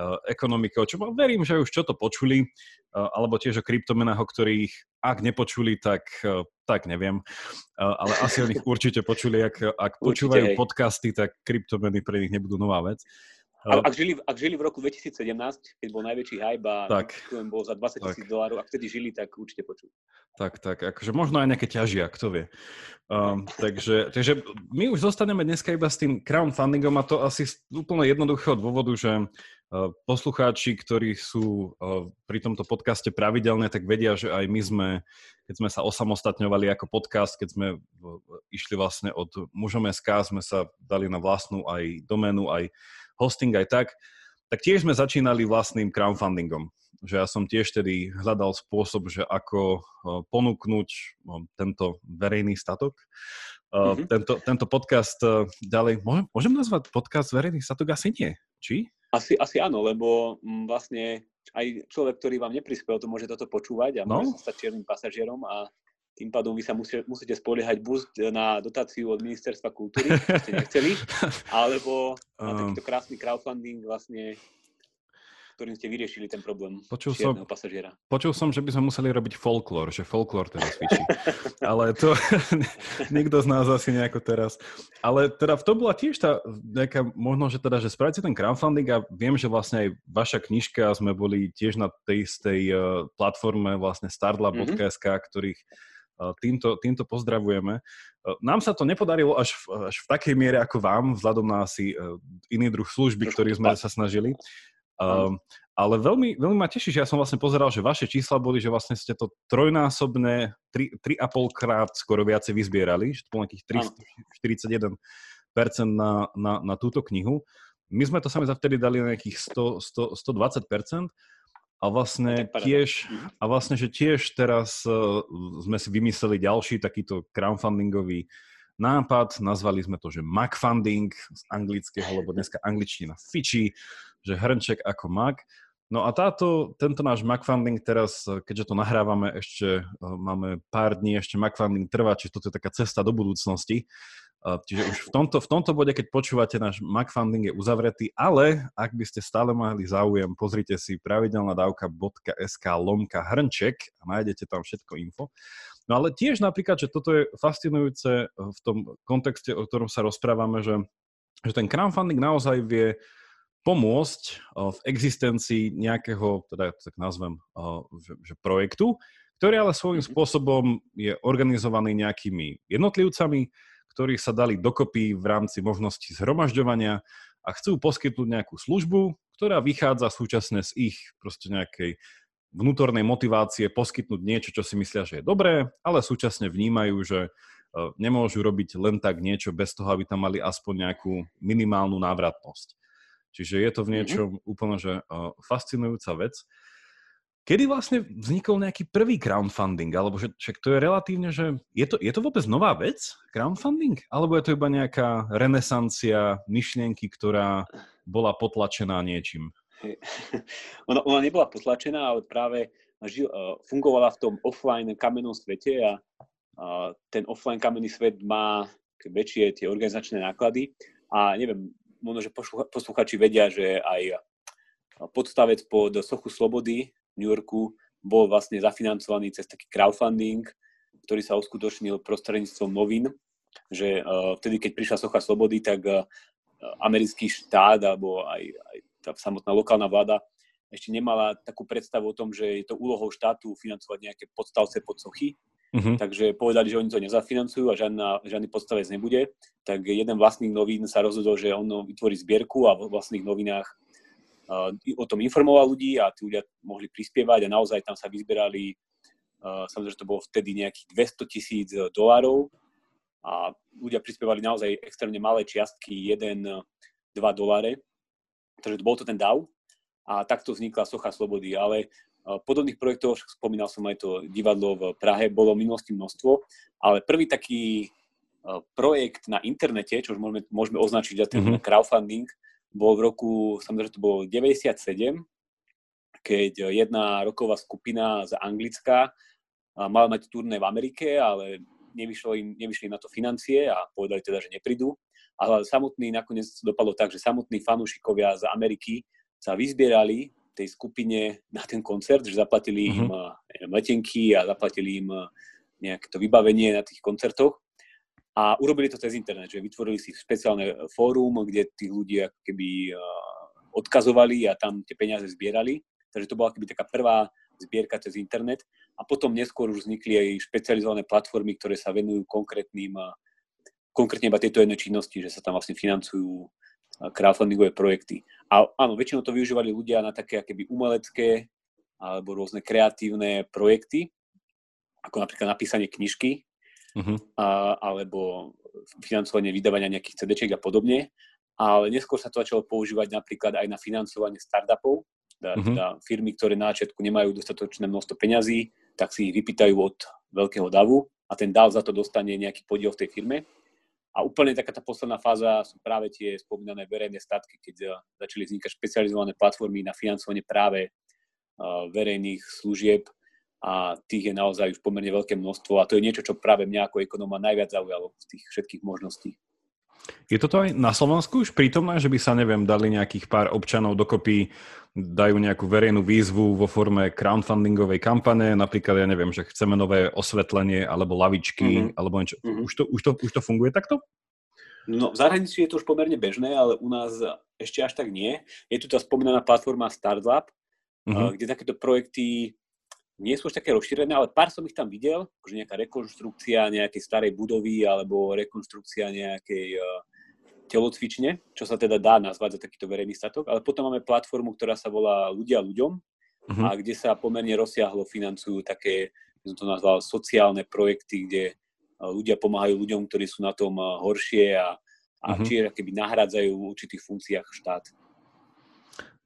uh, ekonomike, o čom verím, že už čo to počuli, uh, alebo tiež o kryptomenách, o ktorých ak nepočuli, tak, e, tak neviem. Ale asi o nich určite počuli. Ak, ak počúvajú určite, podcasty, tak kryptomeny pre nich nebudú nová vec. A, ak, žili, ak žili v roku 2017, keď bol najväčší hype a tak, bol za 20 tisíc dolárov, ak vtedy žili, tak určite počuli. Tak, tak, akože možno aj nejaké ťažia, kto vie. Um, takže, takže my už zostaneme dneska iba s tým crowdfundingom a to asi z úplne jednoduchého dôvodu, že poslucháči, ktorí sú uh, pri tomto podcaste pravidelne, tak vedia, že aj my sme, keď sme sa osamostatňovali ako podcast, keď sme išli vlastne od mužom.sk, sme sa dali na vlastnú aj doménu, aj hosting aj tak, tak tiež sme začínali vlastným crowdfundingom. Že ja som tiež tedy hľadal spôsob, že ako eh, ponúknuť eh, tento verejný statok. Mm-hmm. Tento, tento podcast ďalej, môžem, môžem nazvať podcast verejný statok? Asi nie, či? Asi, asi áno, lebo mm, vlastne aj človek, ktorý vám neprispel, to môže toto počúvať a no? môže sa stať čiernym pasažierom a tým pádom vy sa musí, musíte spoliehať buď na dotáciu od ministerstva kultúry, ste nechceli, [LAUGHS] alebo na takýto krásny crowdfunding vlastne ktorým ste vyriešili ten problém počul som, pasažiera. Počul som, že by sme museli robiť folklór, že folklór teraz cvičí. [LAUGHS] Ale to [LAUGHS] nikto z nás asi nejako teraz. Ale teda to bola tiež tá nejaká, možno, že teda, že spravíte ten crowdfunding a viem, že vlastne aj vaša knižka, sme boli tiež na tej istej uh, platforme vlastne startlab.sk, mm-hmm. ktorých Týmto, týmto pozdravujeme. Nám sa to nepodarilo až v, až v takej miere ako vám, vzhľadom na asi iný druh služby, ktorý sme sa snažili. Um, ale veľmi, veľmi ma teší, že ja som vlastne pozeral, že vaše čísla boli, že vlastne ste to trojnásobné, 3,5 krát skoro viacej vyzbierali, že to bolo nejakých 341% na, na, na túto knihu. My sme to sami za vtedy dali na nejakých 100, 100, 120%. A vlastne, tiež, mhm. a vlastne, že tiež teraz uh, sme si vymysleli ďalší takýto crowdfundingový nápad, nazvali sme to, že Macfunding z anglického, lebo dneska angličtina fičí, že hrnček ako Mac. No a táto, tento náš Macfunding teraz, keďže to nahrávame, ešte uh, máme pár dní, ešte Macfunding trvá, čiže toto je taká cesta do budúcnosti. Čiže už v tomto, v tomto bode, keď počúvate, náš Macfunding je uzavretý, ale ak by ste stále mali záujem, pozrite si pravidelná dávka.sk lomka hrnček a nájdete tam všetko info. No ale tiež napríklad, že toto je fascinujúce v tom kontexte, o ktorom sa rozprávame, že, že ten crowdfunding naozaj vie pomôcť v existencii nejakého, teda tak nazvem, že, že projektu, ktorý ale svojím mhm. spôsobom je organizovaný nejakými jednotlivcami, ktorí sa dali dokopy v rámci možnosti zhromažďovania a chcú poskytnúť nejakú službu, ktorá vychádza súčasne z ich proste nejakej vnútornej motivácie poskytnúť niečo, čo si myslia, že je dobré, ale súčasne vnímajú, že e, nemôžu robiť len tak niečo bez toho, aby tam mali aspoň nejakú minimálnu návratnosť. Čiže je to v mhm. niečom mm-hmm. úplne že, uh, fascinujúca vec. Kedy vlastne vznikol nejaký prvý crowdfunding? Alebo že, však to je relatívne, že je to, je to vôbec nová vec, crowdfunding? Alebo je to iba nejaká renesancia myšlienky, ktorá bola potlačená niečím? [LAUGHS] Ona, ona nebola potlačená, ale práve žil, uh, fungovala v tom offline kamennom svete a uh, ten offline kamenný svet má väčšie tie organizačné náklady a neviem, možno, že posluchači vedia, že aj podstavec pod Sochu Slobody New Yorku bol vlastne zafinancovaný cez taký crowdfunding, ktorý sa uskutočnil prostredníctvom novín, že uh, vtedy, keď prišla Socha Slobody, tak uh, americký štát alebo aj, aj tá samotná lokálna vláda ešte nemala takú predstavu o tom, že je to úlohou štátu financovať nejaké podstavce pod sochy. Uh-huh. Takže povedali, že oni to nezafinancujú a žiadna, žiadny podstavec nebude. Tak jeden vlastník novín sa rozhodol, že on vytvorí zbierku a v vlastných novinách o tom informoval ľudí a tí ľudia mohli prispievať a naozaj tam sa vyzberali, samozrejme, že to bolo vtedy nejakých 200 tisíc dolárov a ľudia prispievali naozaj extrémne malé čiastky, 1-2 doláre, takže bol to ten DAO a takto vznikla Socha Slobody, ale podobných projektov, spomínal som aj to divadlo v Prahe, bolo v minulosti množstvo, ale prvý taký projekt na internete, čo už môžeme, môžeme označiť za ten mm-hmm. crowdfunding, bol v roku, samozrejme to bolo 97, keď jedna roková skupina z Anglicka mala mať turné v Amerike, ale nevyšlo im, nevyšli im na to financie a povedali teda, že neprídu. Ale samotný nakoniec dopadlo tak, že samotní fanúšikovia z Ameriky sa vyzbierali tej skupine na ten koncert, že zaplatili mm-hmm. im neviem, letenky a zaplatili im nejaké to vybavenie na tých koncertoch a urobili to cez internet, že vytvorili si špeciálne fórum, kde tí ľudia keby odkazovali a tam tie peniaze zbierali. Takže to bola keby taká prvá zbierka cez internet. A potom neskôr už vznikli aj špecializované platformy, ktoré sa venujú konkrétnym, konkrétne iba tejto jednej činnosti, že sa tam vlastne financujú crowdfundingové projekty. A áno, väčšinou to využívali ľudia na také keby umelecké alebo rôzne kreatívne projekty, ako napríklad napísanie knižky, uh-huh. a, alebo financovanie vydávania nejakých cd a podobne. Ale neskôr sa to začalo používať napríklad aj na financovanie startupov, teda, uh-huh. teda firmy, ktoré na začiatku nemajú dostatočné množstvo peňazí, tak si ich vypýtajú od veľkého davu a ten DAV za to dostane nejaký podiel v tej firme. A úplne taká tá posledná fáza sú práve tie spomínané verejné statky, keď eh, začali vznikať špecializované platformy na financovanie práve uh, verejných služieb a tých je naozaj už pomerne veľké množstvo a to je niečo, čo práve mňa ako ekonóma najviac zaujalo z tých všetkých možností. Je toto aj na Slovensku už prítomné, že by sa, neviem, dali nejakých pár občanov dokopy, dajú nejakú verejnú výzvu vo forme crowdfundingovej kampane, napríklad, ja neviem, že chceme nové osvetlenie alebo lavičky, mm-hmm. alebo niečo. Mm-hmm. Už, to, už, to, už to funguje takto? No, v zahraničí je to už pomerne bežné, ale u nás ešte až tak nie. Je tu tá spomínaná platforma Startup, mm-hmm. kde takéto projekty nie sú už také rozšírené, ale pár som ich tam videl, akože nejaká rekonštrukcia nejakej starej budovy alebo rekonštrukcia nejakej uh, telocvične, čo sa teda dá nazvať za takýto verejný statok, ale potom máme platformu, ktorá sa volá Ľudia ľuďom uh-huh. a kde sa pomerne rozsiahlo financujú také, som to nazval, sociálne projekty, kde uh, ľudia pomáhajú ľuďom, ktorí sú na tom uh, horšie a, a uh-huh. či keby nahradzajú v určitých funkciách štát.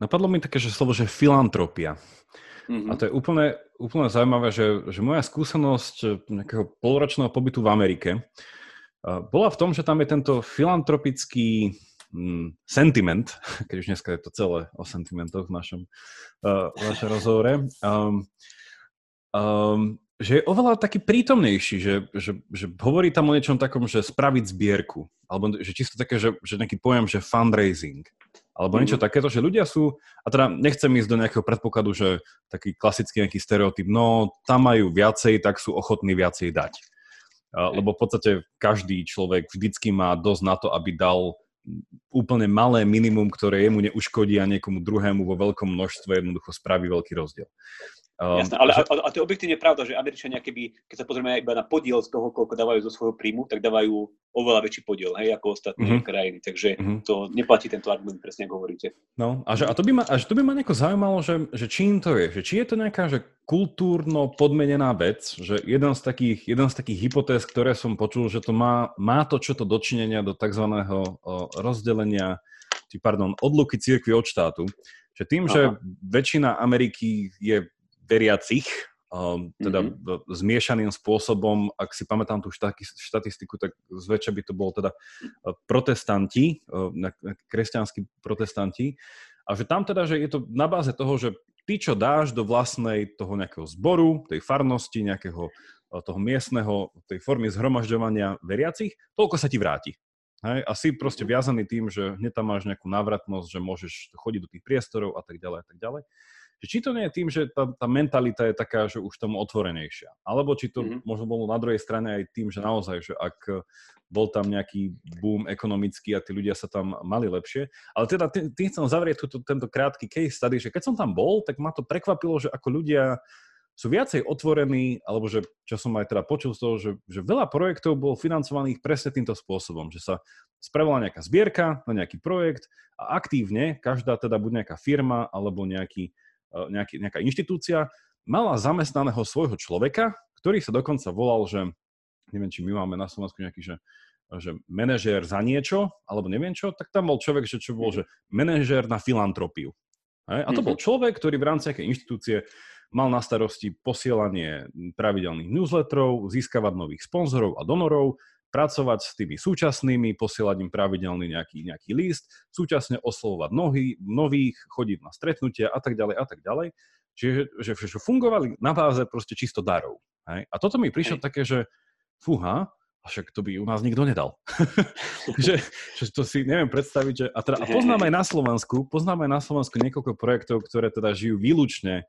Napadlo mi také, že slovo, že filantropia. Mm-hmm. A to je úplne, úplne zaujímavé, že, že moja skúsenosť eh, nejakého polročného pobytu v Amerike uh, bola v tom, že tam je tento filantropický mm, sentiment, [LAUGHS] keď už dneska je to celé o sentimentoch v našom, uh, rozhovore. Um, um, že je oveľa taký prítomnejší, že, že, že hovorí tam o niečom takom, že spraviť zbierku, alebo že čisto také, že, že nejaký pojem, že fundraising, alebo niečo mm-hmm. takéto, že ľudia sú, a teda nechcem ísť do nejakého predpokladu, že taký klasický nejaký stereotyp, no tam majú viacej, tak sú ochotní viacej dať. Lebo v podstate každý človek vždycky má dosť na to, aby dal úplne malé minimum, ktoré jemu neuškodí a niekomu druhému vo veľkom množstve jednoducho spraví veľký rozdiel. Um, Jasné, ale a, a to je objektívne pravda, že Američania, keby, keď sa pozrieme iba na podiel z toho, koľko dávajú zo svojho príjmu, tak dávajú oveľa väčší podiel, hej, ako ostatné mm-hmm. krajiny. Takže mm-hmm. to neplatí tento argument, presne ako hovoríte. No, a, že, a to by ma, a že to by ma nejako zaujímalo, že, že čím to je, že či je to nejaká že kultúrno podmenená vec, že jeden z takých, jeden z takých hypotéz, ktoré som počul, že to má, má to čo to dočinenia do tzv. rozdelenia, či pardon, odluky cirkvi od štátu, že tým, Aha. že väčšina Ameriky je veriacich, um, teda mm-hmm. zmiešaným spôsobom, ak si pamätám tú štatistiku, tak zväčša by to bolo teda uh, protestanti, uh, kresťanskí protestanti, a že tam teda, že je to na báze toho, že ty, čo dáš do vlastnej toho nejakého zboru, tej farnosti, nejakého uh, toho miestneho, tej formy zhromažďovania veriacich, toľko sa ti vráti. Hej? A si proste viazaný tým, že hneď tam máš nejakú návratnosť, že môžeš chodiť do tých priestorov a tak ďalej a tak ďalej. Že či to nie je tým, že tá, tá mentalita je taká, že už tomu otvorenejšia. Alebo či to mm-hmm. možno bolo na druhej strane aj tým, že naozaj, že ak bol tam nejaký boom ekonomický a tí ľudia sa tam mali lepšie. Ale teda tým, tým chcem zavrieť túto, tento krátky case study, že keď som tam bol, tak ma to prekvapilo, že ako ľudia sú viacej otvorení, alebo že, čo som aj teda počul z toho, že, že veľa projektov bolo financovaných presne týmto spôsobom, že sa spravila nejaká zbierka na nejaký projekt a aktívne každá teda buď nejaká firma alebo nejaký nejaký, nejaká inštitúcia mala zamestnaného svojho človeka, ktorý sa dokonca volal, že neviem, či my máme na Slovensku nejaký, že, že manažér za niečo, alebo neviem čo, tak tam bol človek, že čo bol, že manažér na filantropiu. Hej? A to bol mhm. človek, ktorý v rámci nejakej inštitúcie mal na starosti posielanie pravidelných newsletterov, získavať nových sponzorov a donorov, pracovať s tými súčasnými, posielať im pravidelný nejaký, nejaký list, súčasne oslovovať nohy, nových, chodiť na stretnutia a tak ďalej a tak ďalej. Čiže že, že fungovali na báze proste čisto darov. Hej? A toto mi prišlo hej. také, že fúha, a však to by u nás nikto nedal. [LAUGHS] že, že to si neviem predstaviť, že... A, teda, a poznám aj na Slovensku, poznám aj na Slovensku niekoľko projektov, ktoré teda žijú výlučne,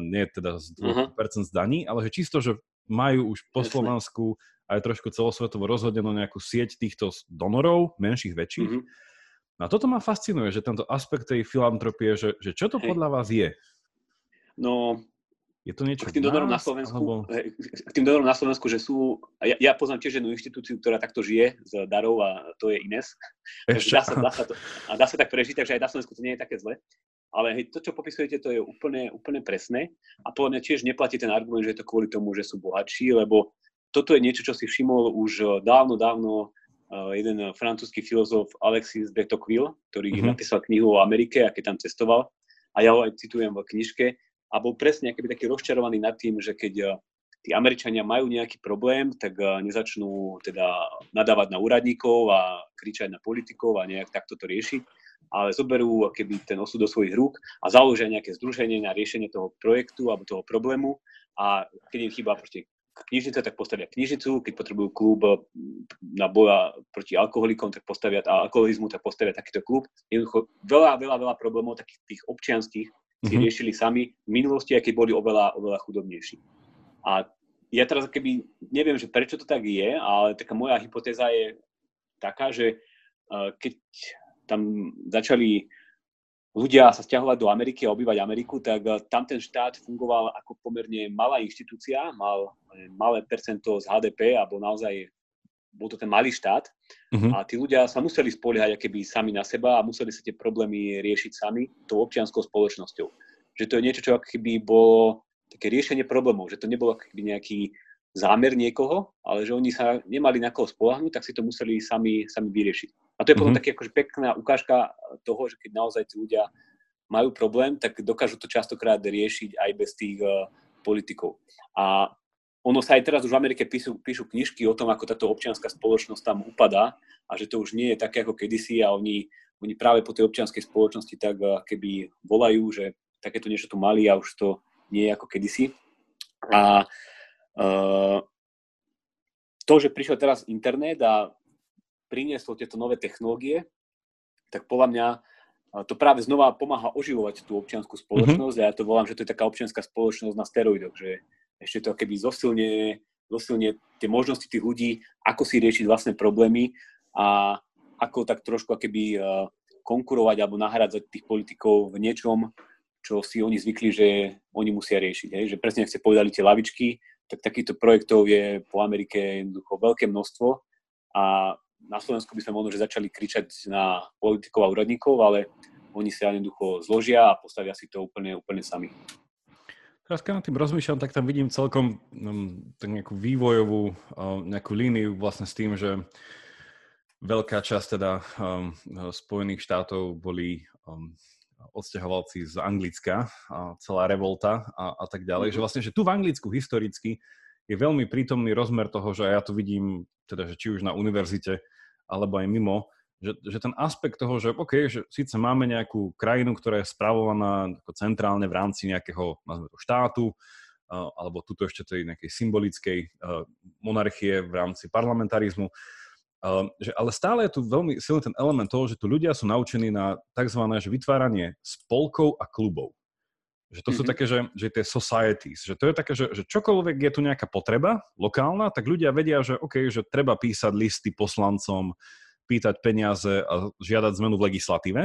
nie teda z 2% uh-huh. z daní, ale že čisto, že majú už po Slovensku aj trošku celosvetovo rozhodenú nejakú sieť týchto donorov, menších, väčších. Mm-hmm. No a toto ma fascinuje, že tento aspekt tej filantropie, že, že čo to Hej. podľa vás je? No, je to niečo k tým donorom na Slovensku, alebo... k tým donorom na Slovensku, že sú, ja, ja poznám tiež jednu inštitúciu, ktorá takto žije z darov a to je Ines. [LAUGHS] Ešte. Dá sa, dá sa to, a dá sa tak prežiť, takže aj na Slovensku to nie je také zle. Ale hej, to, čo popisujete, to je úplne, úplne presné. A podľa mňa tiež neplatí ten argument, že je to kvôli tomu, že sú bohatší, lebo toto je niečo, čo si všimol už eh, dávno, dávno eh, jeden francúzsky filozof Alexis de Tocqueville, ktorý mm-hmm. napísal knihu o Amerike a keď tam cestoval. A ja ho aj citujem v knižke. A bol presne akýby taký rozčarovaný nad tým, že keď eh, tí Američania majú nejaký problém, tak nezačnú teda nadávať na úradníkov a kričať na politikov a nejak takto to riešiť, ale zoberú keby ten osud do svojich rúk a založia nejaké združenie na riešenie toho projektu alebo toho problému a keď im chýba proste knižnice, tak postavia knižnicu, keď potrebujú klub na boja proti alkoholikom, tak postavia a alkoholizmu, tak postavia takýto klub. Jednoducho veľa, veľa, veľa problémov takých tých občianských si mm-hmm. riešili sami v minulosti, keď boli oveľa, oveľa chudobnejší. A ja teraz keby, neviem, že prečo to tak je, ale taká moja hypotéza je taká, že eh, keď tam začali ľudia sa stiahovať do Ameriky a obývať Ameriku, tak eh, tam ten štát fungoval ako pomerne malá inštitúcia, mal eh, malé percento z HDP a bol naozaj bol to ten malý štát uh-huh. a tí ľudia sa museli spoliehať akéby sami na seba a museli sa tie problémy riešiť sami tou občianskou spoločnosťou. Že to je niečo, čo keby bolo také riešenie problémov, že to nebolo keby nejaký zámer niekoho, ale že oni sa nemali na koho spolahnuť, tak si to museli sami, sami vyriešiť. A to je potom mm-hmm. taký akože pekná ukážka toho, že keď naozaj tí ľudia majú problém, tak dokážu to častokrát riešiť aj bez tých uh, politikov. A ono sa aj teraz už v Amerike píšu, píšu knižky o tom, ako táto občianská spoločnosť tam upadá a že to už nie je také ako kedysi a oni, oni práve po tej občianskej spoločnosti tak uh, keby volajú, že takéto niečo tu mali a už to nie je ako kedysi. A Uh, to, že prišiel teraz internet a prinieslo tieto nové technológie, tak podľa mňa to práve znova pomáha oživovať tú občianskú spoločnosť mm-hmm. a ja to volám, že to je taká občianská spoločnosť na steroidoch, že ešte to keby zosilne, zosilne tie možnosti tých ľudí, ako si riešiť vlastné problémy a ako tak trošku keby konkurovať alebo nahradzať tých politikov v niečom, čo si oni zvykli, že oni musia riešiť. Hej? Že presne, ak ste povedali tie lavičky, tak takýchto projektov je po Amerike jednoducho veľké množstvo a na Slovensku by sme možno, že začali kričať na politikov a úradníkov, ale oni sa jednoducho zložia a postavia si to úplne, úplne sami. Teraz keď nad tým rozmýšľam, tak tam vidím celkom um, tak nejakú vývojovú uh, nejakú líniu vlastne s tým, že veľká časť teda um, Spojených štátov boli um, odsťahovalci z Anglicka, a celá revolta a, a tak ďalej, mm-hmm. že vlastne, že tu v Anglicku historicky je veľmi prítomný rozmer toho, že ja to vidím, teda, že či už na univerzite, alebo aj mimo, že, že ten aspekt toho, že OK, že síce máme nejakú krajinu, ktorá je spravovaná ako centrálne v rámci nejakého, nazvime to, štátu, uh, alebo tuto ešte tej nejakej symbolickej uh, monarchie v rámci parlamentarizmu, uh, že, ale stále je tu veľmi silný ten element toho, že tu ľudia sú naučení na tzv. Že vytváranie spolkov a klubov. Že to mm-hmm. sú také, že, že tie societies, že to je také, že, že čokoľvek je tu nejaká potreba lokálna, tak ľudia vedia, že OK, že treba písať listy poslancom, pýtať peniaze a žiadať zmenu v legislatíve.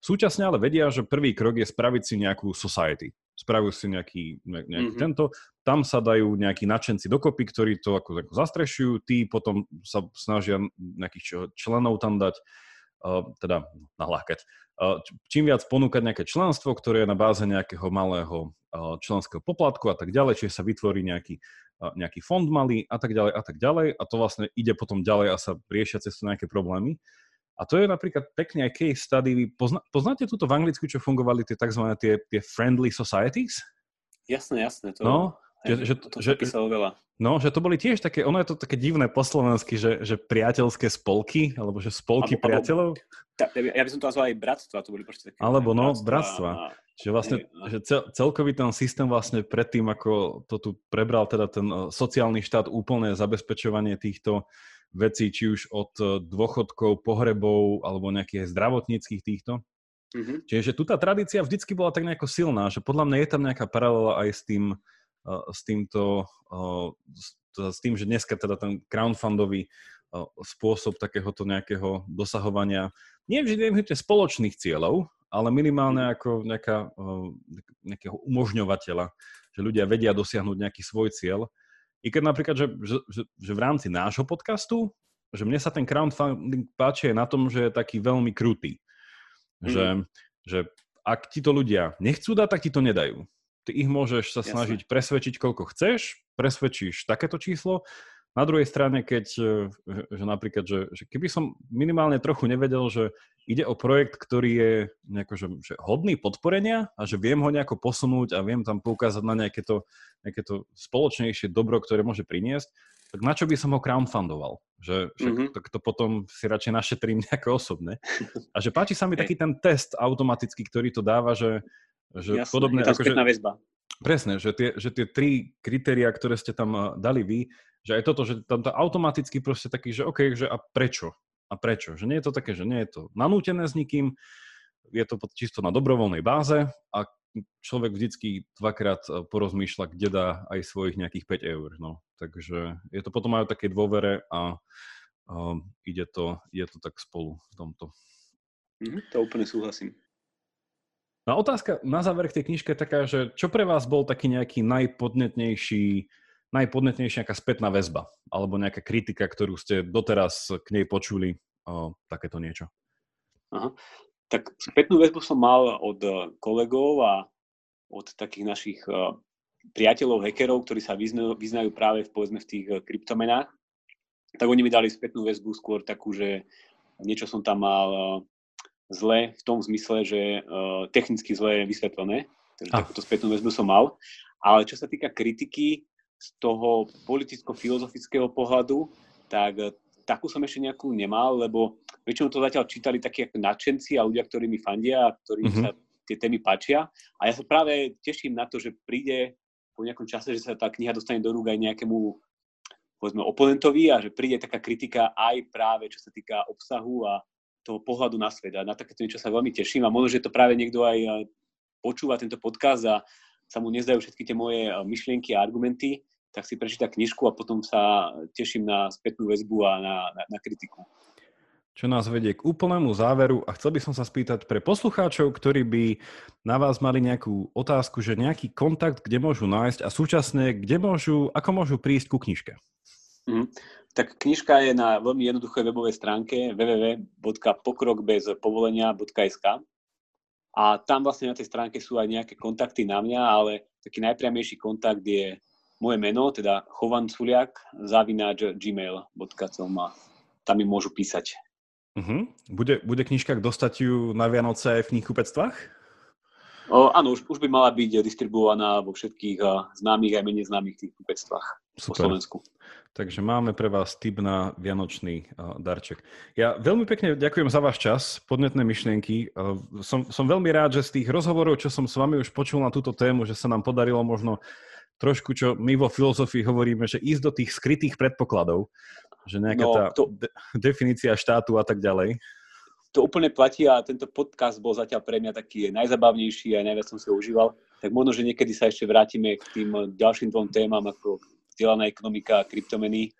Súčasne ale vedia, že prvý krok je spraviť si nejakú society. Spravujú si nejaký, nejaký mm-hmm. tento, tam sa dajú nejakí nadšenci dokopy, ktorí to ako, ako zastrešujú, tí potom sa snažia nejakých členov tam dať, teda nahlákať čím viac ponúkať nejaké členstvo, ktoré je na báze nejakého malého členského poplatku a tak ďalej, čiže sa vytvorí nejaký, nejaký fond malý a tak ďalej a tak ďalej a to vlastne ide potom ďalej a sa riešia cez nejaké problémy. A to je napríklad pekne aj case study. Vy pozna, poznáte túto v Anglicku, čo fungovali tie tzv. tie, tie friendly societies? Jasné, jasné. To, no, že, že, to že, veľa. No, že to boli tiež také, ono je to také divné po slovensky, že, že priateľské spolky, alebo že spolky alebo, priateľov. Alebo, ja by som to nazval aj bratstva, to boli proste také. Alebo no, bratstva. bratstva. Čiže vlastne, ne, že cel, celkový ten systém vlastne predtým, ako to tu prebral teda ten e, sociálny štát, úplné zabezpečovanie týchto vecí, či už od e, dôchodkov, pohrebov, alebo nejakých zdravotníckých týchto. Mm-hmm. Čiže tu tá tradícia vždycky bola tak nejako silná, že podľa mňa je tam nejaká paralela aj s tým, s týmto, s tým, že dneska teda ten crowdfundový spôsob takéhoto nejakého dosahovania nie vždy nevyhnutne spoločných cieľov, ale minimálne ako nejaká, nejakého umožňovateľa, že ľudia vedia dosiahnuť nejaký svoj cieľ. I keď napríklad, že, že, že v rámci nášho podcastu, že mne sa ten crowdfunding páči aj na tom, že je taký veľmi krutý. Mm. Že, že ak ti to ľudia nechcú dať, tak ti to nedajú. Ty ich môžeš sa Jasne. snažiť presvedčiť, koľko chceš, presvedčíš takéto číslo. Na druhej strane, keď, e, že napríklad, že, že keby som minimálne trochu nevedel, že ide o projekt, ktorý je nejako, že, že hodný podporenia a že viem ho nejako posunúť a viem tam poukázať na nejaké to, nejaké to spoločnejšie dobro, ktoré môže priniesť, tak na čo by som ho crowdfundoval? Že, že mm-hmm. to, to potom si radšej našetrím nejako osobne. [LAUGHS] A že páči sa mi taký ten test automatický, ktorý to dáva, že, že Jasne, podobné, je to akože, väzba. Presne, že tie, že tie tri kritéria, ktoré ste tam dali vy, že aj toto, že tam to automaticky proste taký, že OK, že a prečo? A prečo? Že nie je to také, že nie je to nanútené s nikým, je to čisto na dobrovoľnej báze a človek vždycky dvakrát porozmýšľa, kde dá aj svojich nejakých 5 eur. No. Takže je to potom aj také dôvere a uh, ide, to, ide to tak spolu v tomto. Mm, to úplne súhlasím. No a otázka na záver k tej knižke je taká, že čo pre vás bol taký nejaký najpodnetnejší, najpodnetnejšia nejaká spätná väzba alebo nejaká kritika, ktorú ste doteraz k nej počuli, o, takéto niečo? Aha. Tak spätnú väzbu som mal od e, kolegov a od takých našich uh, priateľov, hackerov, ktorí sa vyznajú, vyznajú práve v, povedzme, v tých uh, kryptomenách. Tak oni mi dali spätnú väzbu skôr takú, že niečo som tam mal uh, zle v tom zmysle, že uh, technicky zle je vysvetlené. Takže ah. takúto spätnú väzbu som mal. Ale čo sa týka kritiky z toho politicko-filozofického pohľadu, tak takú som ešte nejakú nemal, lebo väčšinou to zatiaľ čítali takí ako nadšenci a ľudia, ktorí mi fandia a ktorým mm-hmm. sa tie témy páčia. A ja sa práve teším na to, že príde po nejakom čase, že sa tá kniha dostane do rúk aj nejakému povedzme, oponentovi a že príde taká kritika aj práve čo sa týka obsahu a toho pohľadu na svet. A na takéto niečo sa veľmi teším a možno, že to práve niekto aj počúva tento podcast a sa mu nezdajú všetky tie moje myšlienky a argumenty, tak si prečíta knižku a potom sa teším na spätnú väzbu a na, na, na kritiku čo nás vedie k úplnému záveru a chcel by som sa spýtať pre poslucháčov, ktorí by na vás mali nejakú otázku, že nejaký kontakt, kde môžu nájsť a súčasne, kde môžu, ako môžu prísť ku knižke. Mm, tak knižka je na veľmi jednoduchej webovej stránke www.pokrokbezpovolenia.sk a tam vlastne na tej stránke sú aj nejaké kontakty na mňa, ale taký najpriamejší kontakt je moje meno, teda chovanculiak, zavináč gmail.com a tam mi môžu písať Uh-huh. Bude, bude knižka k dostatiu na Vianoce v knihkupectvách? O, áno, už, už by mala byť distribuovaná vo všetkých uh, známych aj menej známych knihkupectvách po Slovensku. Takže máme pre vás tip na vianočný uh, darček. Ja veľmi pekne ďakujem za váš čas, podnetné myšlienky. Uh, som, som veľmi rád, že z tých rozhovorov, čo som s vami už počul na túto tému, že sa nám podarilo možno trošku, čo my vo filozofii hovoríme, že ísť do tých skrytých predpokladov, že nejaká no, tá to, de- definícia štátu a tak ďalej. To úplne platí a tento podcast bol zatiaľ pre mňa taký najzabavnejší a najviac som si ho užíval. Tak možno, že niekedy sa ešte vrátime k tým ďalším dvom témam ako vzdelaná ekonomika a kryptomeny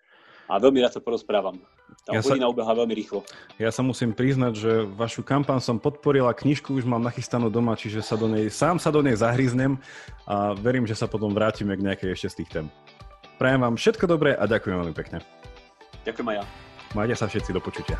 a veľmi rád sa porozprávam. Tá ja hodina sa, ubeha veľmi rýchlo. Ja sa musím priznať, že vašu kampaň som podporil a knižku už mám nachystanú doma, čiže sa do nej, sám sa do nej zahryznem a verím, že sa potom vrátime k nejakej ešte z tých tém. Prajem vám všetko dobré a ďakujem veľmi pekne. Ďakujem aj ja. Majte sa všetci do počutia.